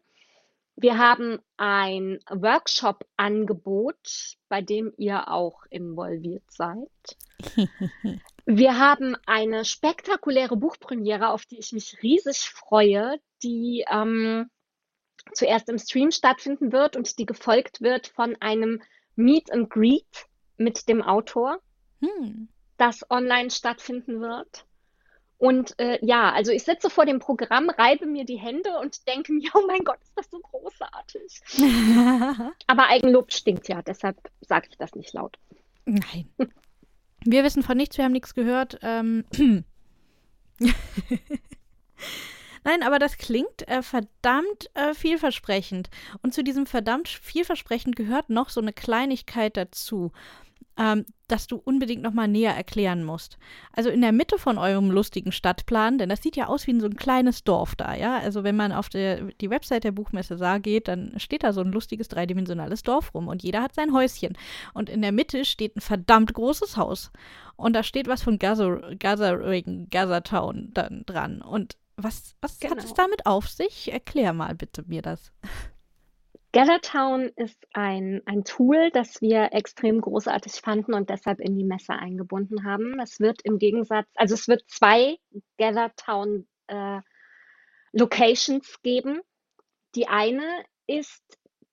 Wir haben ein Workshop-Angebot, bei dem ihr auch involviert seid. Wir haben eine spektakuläre Buchpremiere, auf die ich mich riesig freue, die ähm, zuerst im Stream stattfinden wird und die gefolgt wird von einem Meet and Greet mit dem Autor, hm. das online stattfinden wird. Und äh, ja, also ich sitze vor dem Programm, reibe mir die Hände und denke mir, oh mein Gott, ist das so großartig. Aber Eigenlob stinkt ja, deshalb sage ich das nicht laut. Nein. Wir wissen von nichts, wir haben nichts gehört. Ähm. Nein, aber das klingt äh, verdammt äh, vielversprechend. Und zu diesem verdammt vielversprechend gehört noch so eine Kleinigkeit dazu ähm, das du unbedingt nochmal näher erklären musst. Also in der Mitte von eurem lustigen Stadtplan, denn das sieht ja aus wie so ein kleines Dorf da, ja. Also wenn man auf der, die Website der Buchmesse Saar geht, dann steht da so ein lustiges dreidimensionales Dorf rum und jeder hat sein Häuschen. Und in der Mitte steht ein verdammt großes Haus. Und da steht was von Gathering, Gathertown dann dran. Und was, was genau. hat es damit auf sich? Erklär mal bitte mir das. Gathertown ist ein, ein Tool, das wir extrem großartig fanden und deshalb in die Messe eingebunden haben. Es wird im Gegensatz, also es wird zwei Gathertown äh, Locations geben. Die eine ist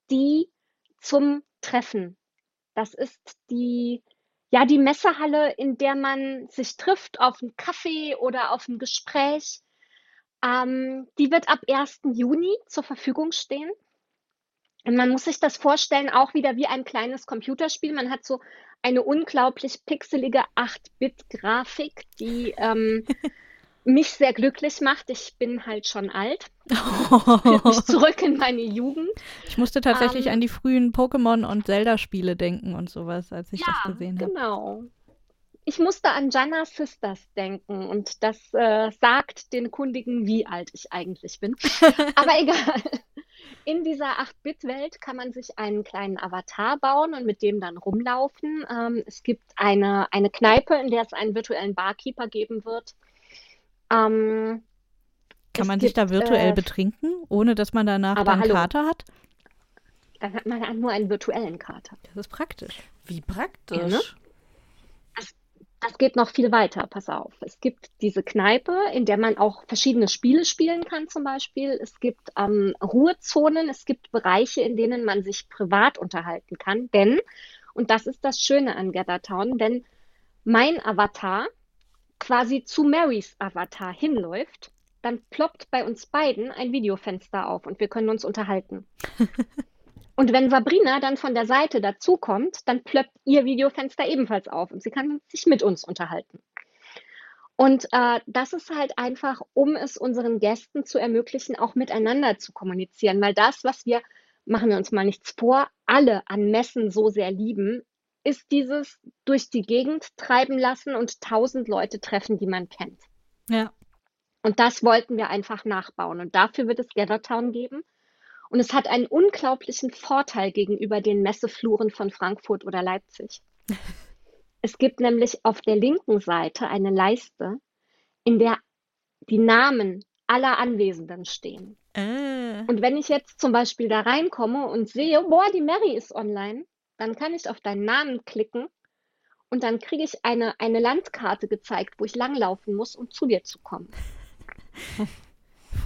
die zum Treffen. Das ist die ja, die Messehalle, in der man sich trifft auf einen Kaffee oder auf ein Gespräch. Ähm, die wird ab 1. Juni zur Verfügung stehen. Und man muss sich das vorstellen, auch wieder wie ein kleines Computerspiel. Man hat so eine unglaublich pixelige 8-Bit-Grafik, die ähm, mich sehr glücklich macht. Ich bin halt schon alt. Führt mich zurück in meine Jugend. Ich musste tatsächlich ähm, an die frühen Pokémon- und Zelda-Spiele denken und sowas, als ich ja, das gesehen habe. Genau. Ich musste an Jana Sisters denken und das äh, sagt den Kundigen, wie alt ich eigentlich bin. Aber egal. In dieser 8-Bit-Welt kann man sich einen kleinen Avatar bauen und mit dem dann rumlaufen. Ähm, es gibt eine, eine Kneipe, in der es einen virtuellen Barkeeper geben wird. Ähm, kann man sich da virtuell äh, betrinken, ohne dass man danach einen hallo, Kater hat? Dann hat man nur einen virtuellen Kater. Das ist praktisch. Wie praktisch? Ja, ne? Das geht noch viel weiter, pass auf. Es gibt diese Kneipe, in der man auch verschiedene Spiele spielen kann zum Beispiel. Es gibt ähm, Ruhezonen, es gibt Bereiche, in denen man sich privat unterhalten kann. Denn, und das ist das Schöne an Gathertown, wenn mein Avatar quasi zu Marys Avatar hinläuft, dann ploppt bei uns beiden ein Videofenster auf und wir können uns unterhalten. Und wenn Sabrina dann von der Seite dazukommt, dann plöppt ihr Videofenster ebenfalls auf und sie kann sich mit uns unterhalten. Und äh, das ist halt einfach, um es unseren Gästen zu ermöglichen, auch miteinander zu kommunizieren. Weil das, was wir, machen wir uns mal nichts vor, alle an Messen so sehr lieben, ist dieses durch die Gegend treiben lassen und tausend Leute treffen, die man kennt. Ja. Und das wollten wir einfach nachbauen. Und dafür wird es Gathertown geben. Und es hat einen unglaublichen Vorteil gegenüber den Messefluren von Frankfurt oder Leipzig. Es gibt nämlich auf der linken Seite eine Leiste, in der die Namen aller Anwesenden stehen. Äh. Und wenn ich jetzt zum Beispiel da reinkomme und sehe, boah, die Mary ist online, dann kann ich auf deinen Namen klicken und dann kriege ich eine, eine Landkarte gezeigt, wo ich langlaufen muss, um zu dir zu kommen.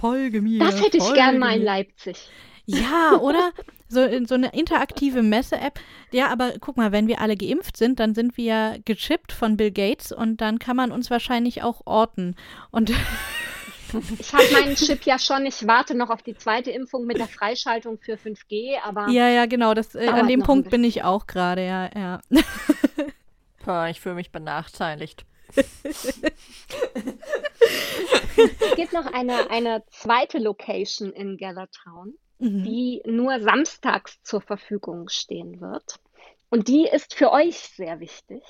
Folge mir. Das hätte ich gern mal in Leipzig. Ja, oder? So, so eine interaktive Messe-App. Ja, aber guck mal, wenn wir alle geimpft sind, dann sind wir ja gechippt von Bill Gates und dann kann man uns wahrscheinlich auch orten. Und ich habe meinen Chip ja schon. Ich warte noch auf die zweite Impfung mit der Freischaltung für 5G, aber. Ja, ja, genau. Das, äh, an dem Punkt bin ich auch gerade, ja, ja. Boah, ich fühle mich benachteiligt. es gibt noch eine, eine zweite Location in Gallertown mhm. die nur samstags zur Verfügung stehen wird. Und die ist für euch sehr wichtig.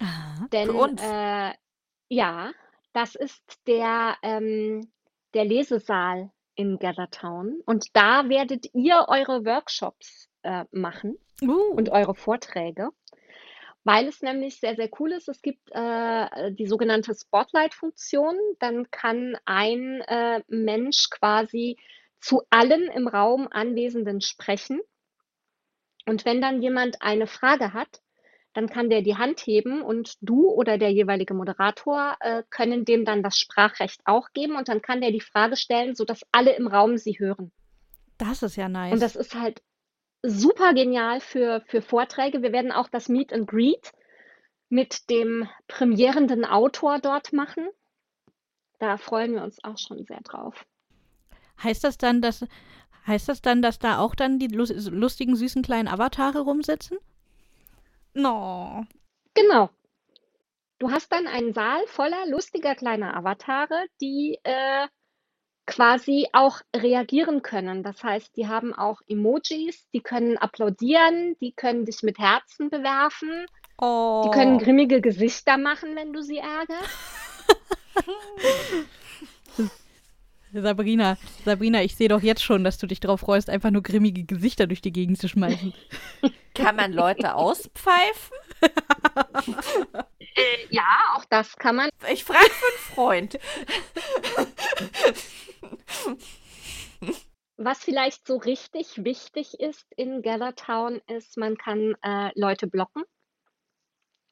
Aha, denn für uns. Äh, ja, das ist der, ähm, der Lesesaal in Gathertown. Und da werdet ihr eure Workshops äh, machen uh. und eure Vorträge weil es nämlich sehr, sehr cool ist. Es gibt äh, die sogenannte Spotlight-Funktion. Dann kann ein äh, Mensch quasi zu allen im Raum Anwesenden sprechen. Und wenn dann jemand eine Frage hat, dann kann der die Hand heben und du oder der jeweilige Moderator äh, können dem dann das Sprachrecht auch geben und dann kann der die Frage stellen, sodass alle im Raum sie hören. Das ist ja nice. Und das ist halt super genial für, für Vorträge. Wir werden auch das Meet and Greet mit dem premierenden Autor dort machen. Da freuen wir uns auch schon sehr drauf. Heißt das dann, dass heißt das dann, dass da auch dann die lustigen, süßen kleinen Avatare rumsitzen? No. Genau. Du hast dann einen Saal voller lustiger kleiner Avatare, die äh, quasi auch reagieren können. Das heißt, die haben auch Emojis, die können applaudieren, die können dich mit Herzen bewerfen, oh. die können grimmige Gesichter machen, wenn du sie ärgerst. Sabrina, Sabrina, ich sehe doch jetzt schon, dass du dich darauf freust, einfach nur grimmige Gesichter durch die Gegend zu schmeißen. Kann man Leute auspfeifen? äh, ja, auch das kann man. Ich frage für einen Freund. Was vielleicht so richtig wichtig ist in Gallertown, ist, man kann äh, Leute blocken,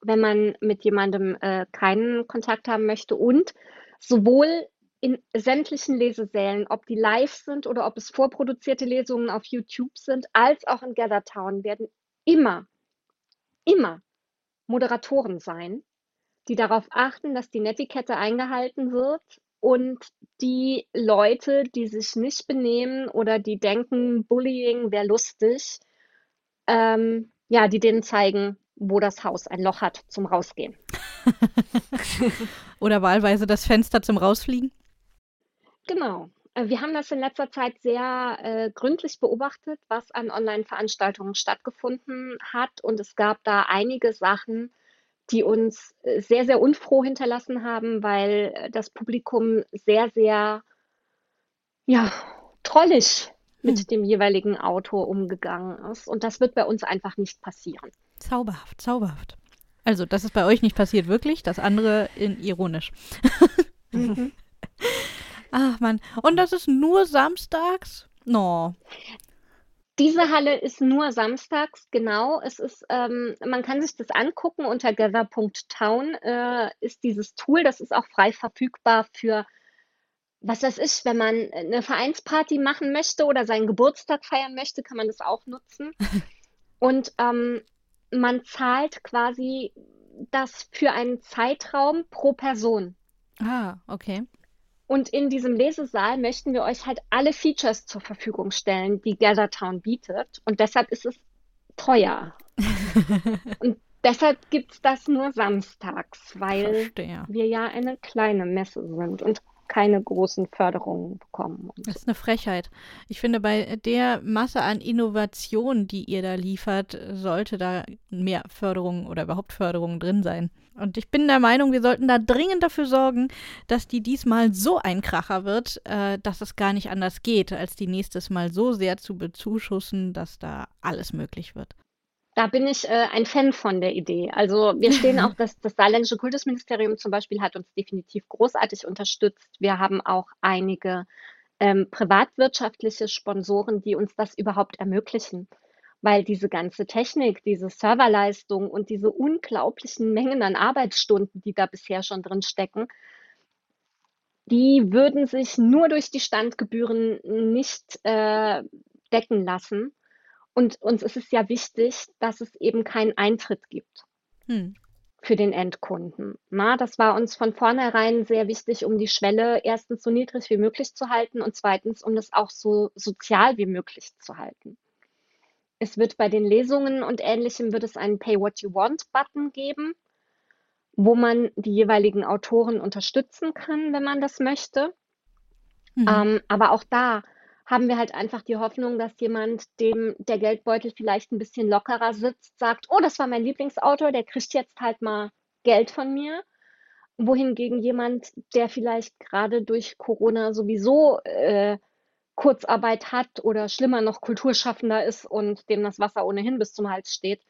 wenn man mit jemandem äh, keinen Kontakt haben möchte und sowohl in sämtlichen Lesesälen, ob die live sind oder ob es vorproduzierte Lesungen auf YouTube sind, als auch in Gathertown werden immer, immer Moderatoren sein, die darauf achten, dass die Netiquette eingehalten wird und die Leute, die sich nicht benehmen oder die denken, Bullying wäre lustig, ähm, ja, die denen zeigen, wo das Haus ein Loch hat zum Rausgehen. oder wahlweise das Fenster zum Rausfliegen? Genau. Äh, wir haben das in letzter Zeit sehr äh, gründlich beobachtet, was an Online-Veranstaltungen stattgefunden hat. Und es gab da einige Sachen, die uns äh, sehr, sehr unfroh hinterlassen haben, weil äh, das Publikum sehr, sehr, ja, trollig mit hm. dem jeweiligen Autor umgegangen ist. Und das wird bei uns einfach nicht passieren. Zauberhaft, zauberhaft. Also, das ist bei euch nicht passiert, wirklich. Das andere in ironisch. mhm. Ach man. Und das ist nur samstags? No. Diese Halle ist nur samstags, genau. Es ist, ähm, man kann sich das angucken unter gather.town äh, ist dieses Tool, das ist auch frei verfügbar für was das ist, wenn man eine Vereinsparty machen möchte oder seinen Geburtstag feiern möchte, kann man das auch nutzen. Und ähm, man zahlt quasi das für einen Zeitraum pro Person. Ah, okay. Und in diesem Lesesaal möchten wir euch halt alle Features zur Verfügung stellen, die Gathertown bietet. Und deshalb ist es teuer. und deshalb gibt es das nur samstags, weil Verstehe. wir ja eine kleine Messe sind. Und keine großen Förderungen bekommen. Das ist eine Frechheit. Ich finde, bei der Masse an Innovationen, die ihr da liefert, sollte da mehr Förderung oder überhaupt Förderung drin sein. Und ich bin der Meinung, wir sollten da dringend dafür sorgen, dass die diesmal so ein Kracher wird, äh, dass es gar nicht anders geht, als die nächstes Mal so sehr zu bezuschussen, dass da alles möglich wird. Da bin ich äh, ein Fan von der Idee. Also wir stehen auch, das, das Saarländische Kultusministerium zum Beispiel hat uns definitiv großartig unterstützt. Wir haben auch einige ähm, privatwirtschaftliche Sponsoren, die uns das überhaupt ermöglichen. Weil diese ganze Technik, diese Serverleistung und diese unglaublichen Mengen an Arbeitsstunden, die da bisher schon drin stecken, die würden sich nur durch die Standgebühren nicht äh, decken lassen. Und uns ist es ja wichtig, dass es eben keinen Eintritt gibt hm. für den Endkunden. Na, das war uns von vornherein sehr wichtig, um die Schwelle erstens so niedrig wie möglich zu halten und zweitens, um es auch so sozial wie möglich zu halten. Es wird bei den Lesungen und Ähnlichem wird es einen Pay What You Want Button geben, wo man die jeweiligen Autoren unterstützen kann, wenn man das möchte. Mhm. Ähm, aber auch da haben wir halt einfach die Hoffnung, dass jemand, dem der Geldbeutel vielleicht ein bisschen lockerer sitzt, sagt, oh, das war mein Lieblingsautor, der kriegt jetzt halt mal Geld von mir. Wohingegen jemand, der vielleicht gerade durch Corona sowieso äh, Kurzarbeit hat oder schlimmer noch Kulturschaffender ist und dem das Wasser ohnehin bis zum Hals steht,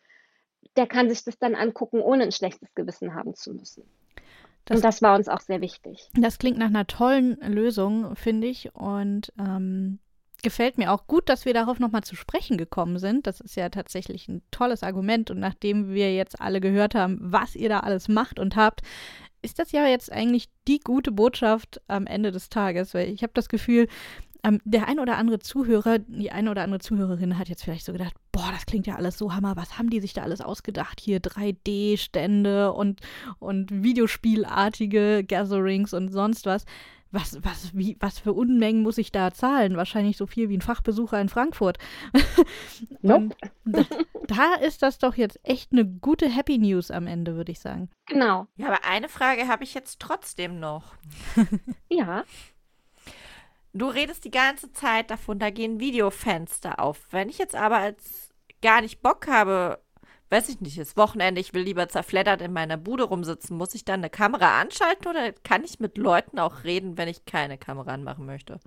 der kann sich das dann angucken, ohne ein schlechtes Gewissen haben zu müssen. Das, und das war uns auch sehr wichtig. Das klingt nach einer tollen Lösung, finde ich. Und ähm, gefällt mir auch gut, dass wir darauf nochmal zu sprechen gekommen sind. Das ist ja tatsächlich ein tolles Argument. Und nachdem wir jetzt alle gehört haben, was ihr da alles macht und habt, ist das ja jetzt eigentlich die gute Botschaft am Ende des Tages. Weil ich habe das Gefühl, ähm, der ein oder andere Zuhörer, die eine oder andere Zuhörerin hat jetzt vielleicht so gedacht, boah, das klingt ja alles so hammer, was haben die sich da alles ausgedacht? Hier 3D-Stände und, und Videospielartige Gatherings und sonst was was, was, wie, was für Unmengen muss ich da zahlen? Wahrscheinlich so viel wie ein Fachbesucher in Frankfurt. Nope. da, da, ist das doch jetzt echt eine gute Happy News am Ende, würde ich sagen. Genau. Ja, aber eine Frage habe ich jetzt trotzdem noch. ja. Du redest die ganze Zeit davon, da gehen Videofenster auf. Wenn ich jetzt aber als gar nicht Bock habe, weiß ich nicht, ist Wochenende, ich will lieber zerfleddert in meiner Bude rumsitzen, muss ich dann eine Kamera anschalten oder kann ich mit Leuten auch reden, wenn ich keine Kamera anmachen möchte?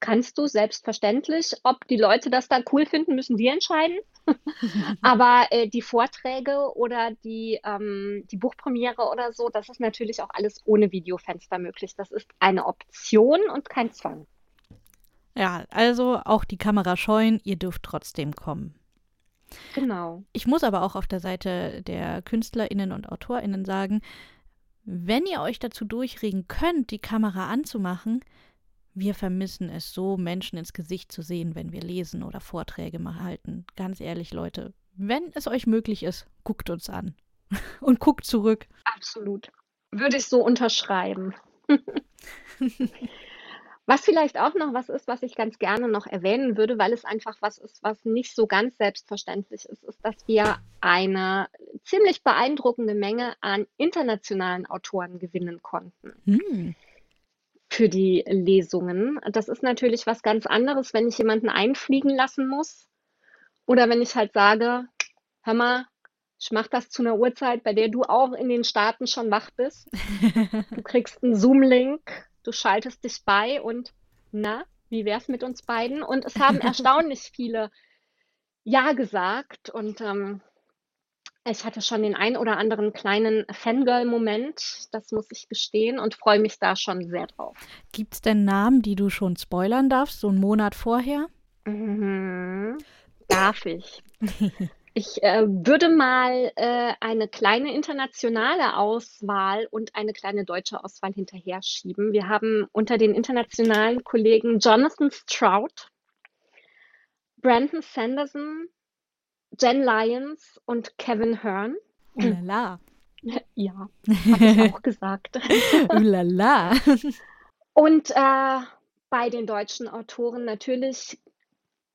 Kannst du selbstverständlich. Ob die Leute das dann cool finden, müssen die entscheiden. Aber äh, die Vorträge oder die, ähm, die Buchpremiere oder so, das ist natürlich auch alles ohne Videofenster möglich. Das ist eine Option und kein Zwang. Ja, also auch die Kamera scheuen, ihr dürft trotzdem kommen. Genau. Ich muss aber auch auf der Seite der KünstlerInnen und AutorInnen sagen, wenn ihr euch dazu durchregen könnt, die Kamera anzumachen, wir vermissen es so, Menschen ins Gesicht zu sehen, wenn wir lesen oder Vorträge mal halten. Ganz ehrlich, Leute, wenn es euch möglich ist, guckt uns an. und guckt zurück. Absolut. Würde ich so unterschreiben. Was vielleicht auch noch was ist, was ich ganz gerne noch erwähnen würde, weil es einfach was ist, was nicht so ganz selbstverständlich ist, ist, dass wir eine ziemlich beeindruckende Menge an internationalen Autoren gewinnen konnten. Hm. Für die Lesungen. Das ist natürlich was ganz anderes, wenn ich jemanden einfliegen lassen muss oder wenn ich halt sage, hör mal, ich mache das zu einer Uhrzeit, bei der du auch in den Staaten schon wach bist. Du kriegst einen Zoom-Link Du schaltest dich bei und na, wie wär's mit uns beiden? Und es haben erstaunlich viele Ja gesagt und ähm, ich hatte schon den ein oder anderen kleinen Fangirl-Moment, das muss ich gestehen, und freue mich da schon sehr drauf. Gibt es denn Namen, die du schon spoilern darfst, so einen Monat vorher? Mhm. Darf ich? Ich äh, würde mal äh, eine kleine internationale Auswahl und eine kleine deutsche Auswahl hinterher schieben. Wir haben unter den internationalen Kollegen Jonathan Stroud, Brandon Sanderson, Jen Lyons und Kevin Hearn. Ulala. Ja, habe ich auch gesagt. Ulala. Und äh, bei den deutschen Autoren natürlich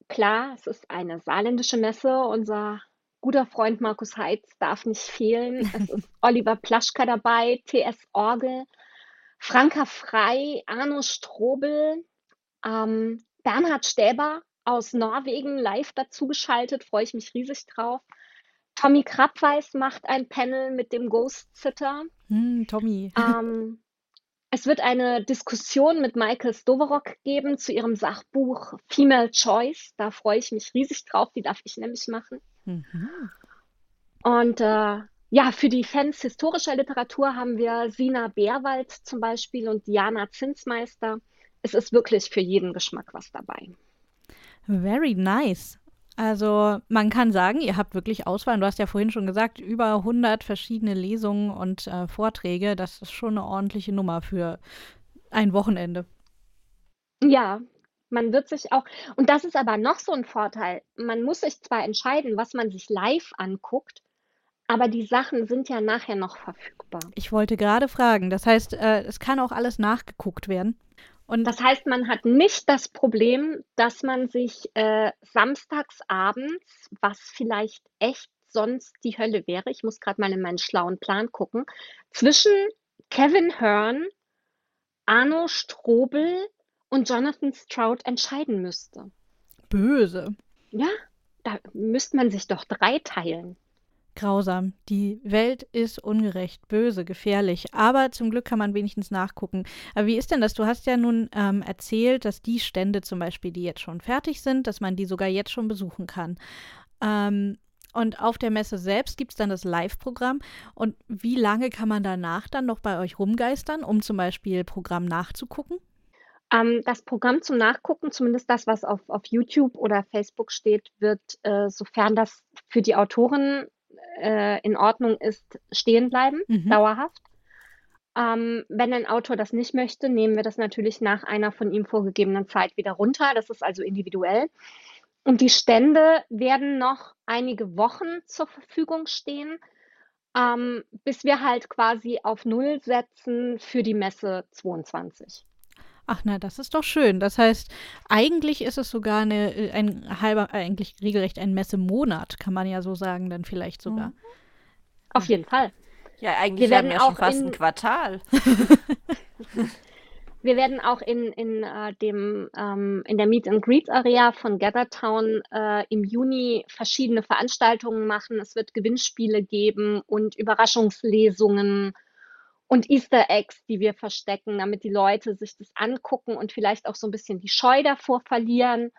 klar, es ist eine saarländische Messe. Unser guter Freund Markus Heitz darf nicht fehlen. Es ist Oliver Plaschka dabei, TS Orgel, Franka Frei, Arno Strobel, ähm, Bernhard Stäber aus Norwegen live dazugeschaltet, freue ich mich riesig drauf. Tommy Krabweis macht ein Panel mit dem Ghost Sitter. Hm, Tommy. Ähm, es wird eine Diskussion mit Michael Stoverock geben zu ihrem Sachbuch Female Choice. Da freue ich mich riesig drauf. Die darf ich nämlich machen. Mhm. Und äh, ja, für die Fans historischer Literatur haben wir Sina Bärwald zum Beispiel und Diana Zinsmeister. Es ist wirklich für jeden Geschmack was dabei. Very nice. Also man kann sagen, ihr habt wirklich Auswahl. Du hast ja vorhin schon gesagt, über 100 verschiedene Lesungen und äh, Vorträge. Das ist schon eine ordentliche Nummer für ein Wochenende. Ja, man wird sich auch und das ist aber noch so ein Vorteil, man muss sich zwar entscheiden, was man sich live anguckt, aber die Sachen sind ja nachher noch verfügbar. Ich wollte gerade fragen, das heißt, äh, es kann auch alles nachgeguckt werden? Und Das heißt, man hat nicht das Problem, dass man sich, äh, samstags abends, was vielleicht echt sonst die Hölle wäre ich muss gerade mal in meinen schlauen Plan gucken, zwischen Kevin Hearn, Arno Strobel und Jonathan Stroud entscheiden müsste. Böse. Ja, da müsste man sich doch drei teilen. Grausam. Die Welt ist ungerecht, böse, gefährlich. Aber zum Glück kann man wenigstens nachgucken. Aber wie ist denn das? Du hast ja nun ähm, erzählt, dass die Stände zum Beispiel, die jetzt schon fertig sind, dass man die sogar jetzt schon besuchen kann. Ähm, und auf der Messe selbst gibt es dann das Live-Programm. Und wie lange kann man danach dann noch bei euch rumgeistern, um zum Beispiel Programm nachzugucken? Ähm, das Programm zum Nachgucken, zumindest das, was auf, auf YouTube oder Facebook steht, wird, äh, sofern das für die Autoren äh, in Ordnung ist, stehen bleiben, mhm. dauerhaft. Ähm, wenn ein Autor das nicht möchte, nehmen wir das natürlich nach einer von ihm vorgegebenen Zeit wieder runter. Das ist also individuell. Und die Stände werden noch einige Wochen zur Verfügung stehen, ähm, bis wir halt quasi auf Null setzen für die Messe 22. Ach na, das ist doch schön. Das heißt, eigentlich ist es sogar eine, äh, ein halber, eigentlich regelrecht ein Messemonat, kann man ja so sagen, dann vielleicht sogar. Mhm. Auf jeden Fall. Ja, eigentlich wir werden ja schon fast ein Quartal. wir werden auch in, in, äh, dem, ähm, in der Meet and Greet Area von Gathertown äh, im Juni verschiedene Veranstaltungen machen. Es wird Gewinnspiele geben und Überraschungslesungen und Easter Eggs, die wir verstecken, damit die Leute sich das angucken und vielleicht auch so ein bisschen die Scheu davor verlieren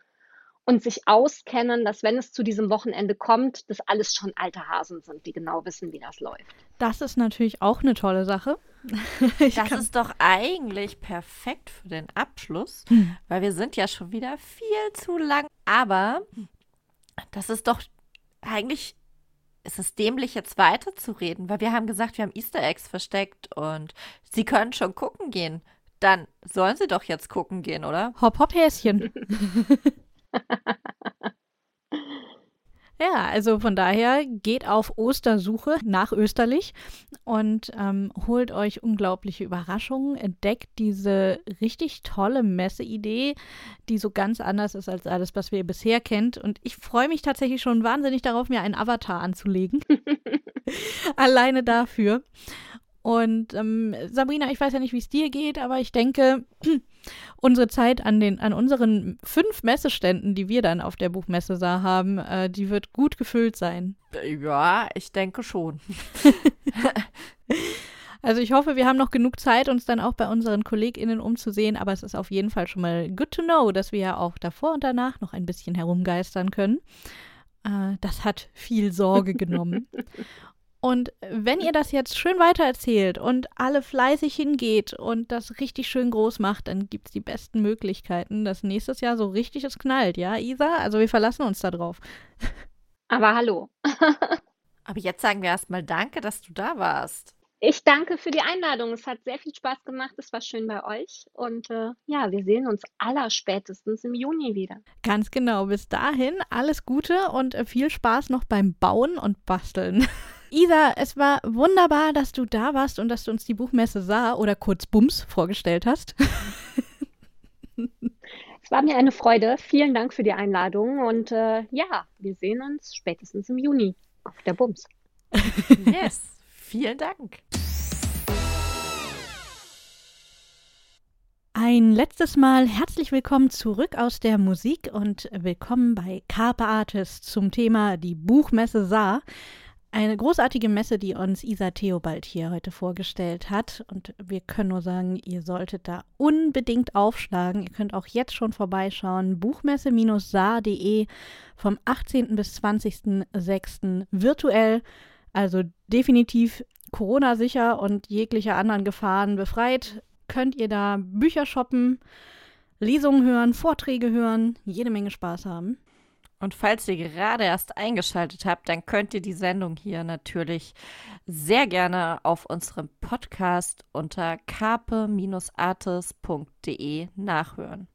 und sich auskennen, dass wenn es zu diesem Wochenende kommt, das alles schon alte Hasen sind, die genau wissen, wie das läuft. Das ist natürlich auch eine tolle Sache. das ist doch eigentlich perfekt für den Abschluss, hm. weil wir sind ja schon wieder viel zu lang. Aber das ist doch eigentlich ist es dämlich, jetzt weiterzureden, weil wir haben gesagt, wir haben Easter Eggs versteckt und sie können schon gucken gehen. Dann sollen sie doch jetzt gucken gehen, oder? Hopp, hopp, Häschen. Ja, also von daher geht auf Ostersuche nach Österlich und ähm, holt euch unglaubliche Überraschungen, entdeckt diese richtig tolle Messeidee, die so ganz anders ist als alles, was wir bisher kennt. Und ich freue mich tatsächlich schon wahnsinnig darauf, mir einen Avatar anzulegen. Alleine dafür. Und ähm, Sabrina, ich weiß ja nicht, wie es dir geht, aber ich denke, unsere Zeit an, den, an unseren fünf Messeständen, die wir dann auf der Buchmesse sah haben, äh, die wird gut gefüllt sein. Ja, ich denke schon. also ich hoffe, wir haben noch genug Zeit, uns dann auch bei unseren KollegInnen umzusehen, aber es ist auf jeden Fall schon mal good to know, dass wir ja auch davor und danach noch ein bisschen herumgeistern können. Äh, das hat viel Sorge genommen. Und wenn ihr das jetzt schön weitererzählt und alle fleißig hingeht und das richtig schön groß macht, dann gibt es die besten Möglichkeiten, dass nächstes Jahr so richtig es knallt, ja, Isa? Also wir verlassen uns da drauf. Aber hallo. Aber jetzt sagen wir erstmal Danke, dass du da warst. Ich danke für die Einladung. Es hat sehr viel Spaß gemacht. Es war schön bei euch. Und äh, ja, wir sehen uns aller spätestens im Juni wieder. Ganz genau. Bis dahin alles Gute und äh, viel Spaß noch beim Bauen und Basteln. Isa, es war wunderbar, dass du da warst und dass du uns die Buchmesse sah oder kurz Bums vorgestellt hast. es war mir eine Freude. Vielen Dank für die Einladung und äh, ja, wir sehen uns spätestens im Juni auf der Bums. yes, vielen Dank. Ein letztes Mal herzlich willkommen zurück aus der Musik und willkommen bei Carpe Artist zum Thema die Buchmesse Saar. Eine großartige Messe, die uns Isa Theobald hier heute vorgestellt hat. Und wir können nur sagen, ihr solltet da unbedingt aufschlagen. Ihr könnt auch jetzt schon vorbeischauen. Buchmesse-saar.de vom 18. bis 20.06. virtuell. Also definitiv Corona-sicher und jeglicher anderen Gefahren befreit. Könnt ihr da Bücher shoppen, Lesungen hören, Vorträge hören, jede Menge Spaß haben. Und falls ihr gerade erst eingeschaltet habt, dann könnt ihr die Sendung hier natürlich sehr gerne auf unserem Podcast unter carpe-artis.de nachhören.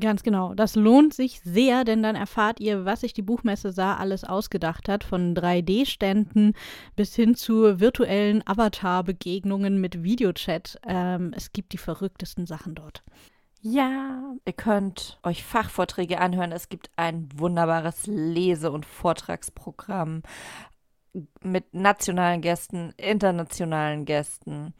Ganz genau. Das lohnt sich sehr, denn dann erfahrt ihr, was sich die Buchmesse sah alles ausgedacht hat, von 3D-Ständen bis hin zu virtuellen Avatar-Begegnungen mit Videochat. Ähm, es gibt die verrücktesten Sachen dort. Ja, ihr könnt euch Fachvorträge anhören. Es gibt ein wunderbares Lese- und Vortragsprogramm mit nationalen Gästen, internationalen Gästen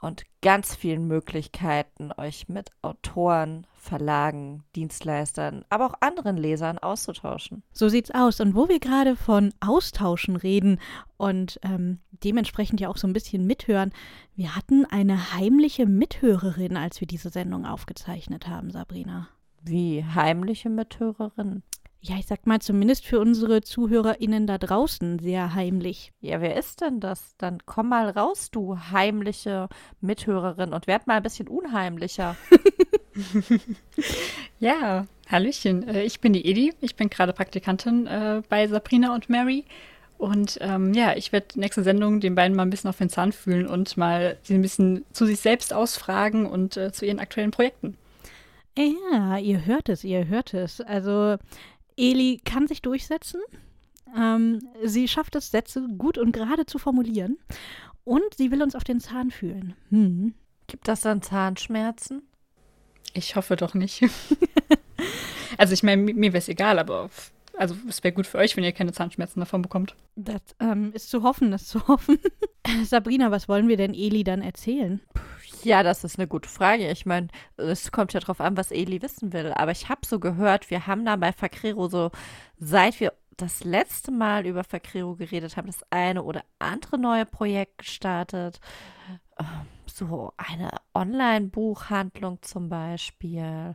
und ganz vielen Möglichkeiten, euch mit Autoren, Verlagen, Dienstleistern, aber auch anderen Lesern auszutauschen. So sieht's aus. Und wo wir gerade von Austauschen reden und ähm, dementsprechend ja auch so ein bisschen mithören, wir hatten eine heimliche Mithörerin, als wir diese Sendung aufgezeichnet haben, Sabrina. Wie heimliche Mithörerin? Ja, ich sag mal, zumindest für unsere ZuhörerInnen da draußen sehr heimlich. Ja, wer ist denn das? Dann komm mal raus, du heimliche Mithörerin, und werd mal ein bisschen unheimlicher. ja, Hallöchen. Äh, ich bin die Edi. Ich bin gerade Praktikantin äh, bei Sabrina und Mary. Und ähm, ja, ich werde nächste Sendung den beiden mal ein bisschen auf den Zahn fühlen und mal sie ein bisschen zu sich selbst ausfragen und äh, zu ihren aktuellen Projekten. Ja, ihr hört es, ihr hört es. Also Eli kann sich durchsetzen. Ähm, sie schafft es, Sätze gut und gerade zu formulieren. Und sie will uns auf den Zahn fühlen. Hm. Gibt das dann Zahnschmerzen? Ich hoffe doch nicht. also ich meine, mir wäre es egal, aber also es wäre gut für euch, wenn ihr keine Zahnschmerzen davon bekommt. Das ähm, ist zu hoffen, das ist zu hoffen. Sabrina, was wollen wir denn Eli dann erzählen? Ja, das ist eine gute Frage. Ich meine, es kommt ja drauf an, was Eli wissen will. Aber ich habe so gehört, wir haben da bei Fakrero so, seit wir das letzte Mal über Fakrero geredet haben, das eine oder andere neue Projekt gestartet. Ähm, so eine Online-Buchhandlung zum Beispiel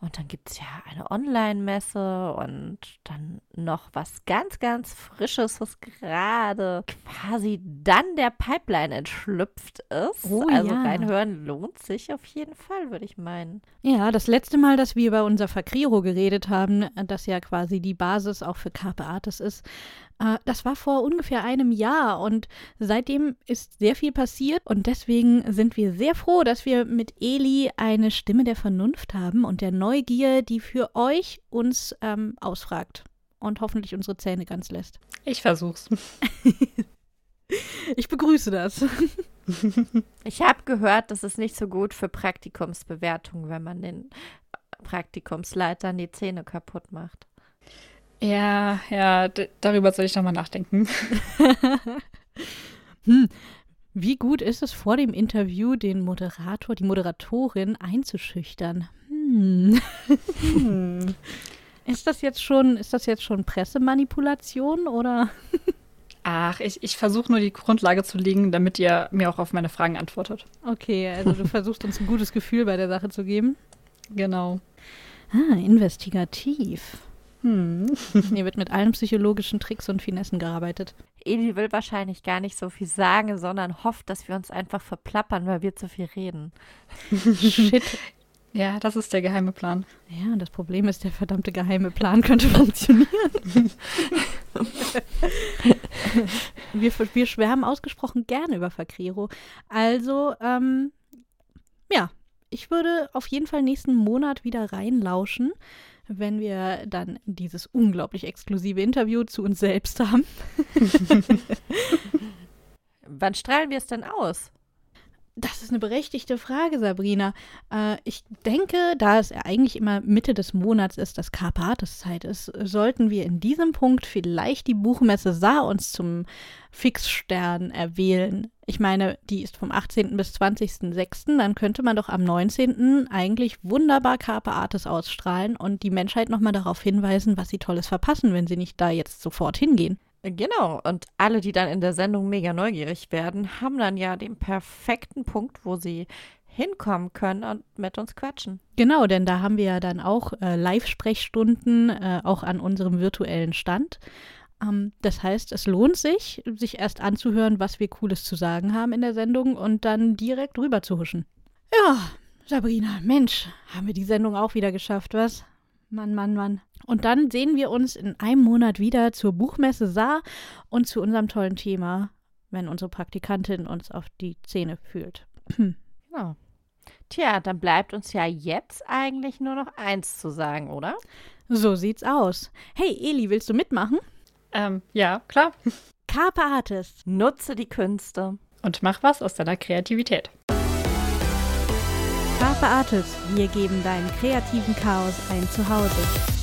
und dann gibt es ja eine Online-Messe und dann noch was ganz, ganz Frisches, was gerade quasi dann der Pipeline entschlüpft ist. Oh, also ja. reinhören lohnt sich auf jeden Fall, würde ich meinen. Ja, das letzte Mal, dass wir über unser Fakriro geredet haben, das ja quasi die Basis auch für Carpe Artis ist, äh, das war vor ungefähr einem Jahr und seitdem ist sehr viel passiert und deswegen sind wir sehr froh, dass wir mit Eli eine Stimme der Vernunft haben und der Neugier, die für euch uns ähm, ausfragt. und hoffentlich unsere Zähne ganz lässt. Ich versuch's. ich begrüße das. Ich habe gehört, das ist nicht so gut für Praktikumsbewertungen, wenn man den Praktikumsleitern die Zähne kaputt macht. Ja, ja, darüber soll ich nochmal nachdenken. hm. Wie gut ist es vor dem Interview, den Moderator, die Moderatorin einzuschüchtern? Hm. hm. Ist das jetzt schon, ist das jetzt schon Pressemanipulation oder? Ach, ich, ich versuche nur die Grundlage zu legen, damit ihr mir auch auf meine Fragen antwortet. Okay, also du versuchst uns ein gutes Gefühl bei der Sache zu geben. Genau. Ah, investigativ. Hm. Hier wird mit allen psychologischen Tricks und Finessen gearbeitet. Edi will wahrscheinlich gar nicht so viel sagen, sondern hofft, dass wir uns einfach verplappern, weil wir zu viel reden. Shit. Ja, das ist der geheime Plan. Ja, das Problem ist, der verdammte geheime Plan könnte funktionieren. wir, wir schwärmen ausgesprochen gerne über Fakriro. Also, ähm, ja, ich würde auf jeden Fall nächsten Monat wieder reinlauschen, wenn wir dann dieses unglaublich exklusive Interview zu uns selbst haben. Wann strahlen wir es denn aus? Das ist eine berechtigte Frage, Sabrina. Äh, ich denke, da es eigentlich immer Mitte des Monats ist, dass Karpates-Zeit ist, sollten wir in diesem Punkt vielleicht die Buchmesse Saar uns zum Fixstern erwählen. Ich meine, die ist vom 18. bis 20.06., dann könnte man doch am 19. eigentlich wunderbar Carpe Artis ausstrahlen und die Menschheit nochmal darauf hinweisen, was sie Tolles verpassen, wenn sie nicht da jetzt sofort hingehen. Genau, und alle, die dann in der Sendung mega neugierig werden, haben dann ja den perfekten Punkt, wo sie hinkommen können und mit uns quatschen. Genau, denn da haben wir ja dann auch äh, Live-Sprechstunden, äh, auch an unserem virtuellen Stand. Ähm, das heißt, es lohnt sich, sich erst anzuhören, was wir Cooles zu sagen haben in der Sendung und dann direkt rüber zu huschen. Ja, Sabrina, Mensch, haben wir die Sendung auch wieder geschafft, was? Mann, Mann, Mann. Und dann sehen wir uns in einem Monat wieder zur Buchmesse Saar und zu unserem tollen Thema, wenn unsere Praktikantin uns auf die Zähne fühlt. Genau. Tja, dann bleibt uns ja jetzt eigentlich nur noch eins zu sagen, oder? So sieht's aus. Hey, Eli, willst du mitmachen? Ähm, ja, klar. Carpe Artist. Nutze die Künste. Und mach was aus deiner Kreativität. Carpe Artist, wir geben deinem kreativen Chaos ein Zuhause.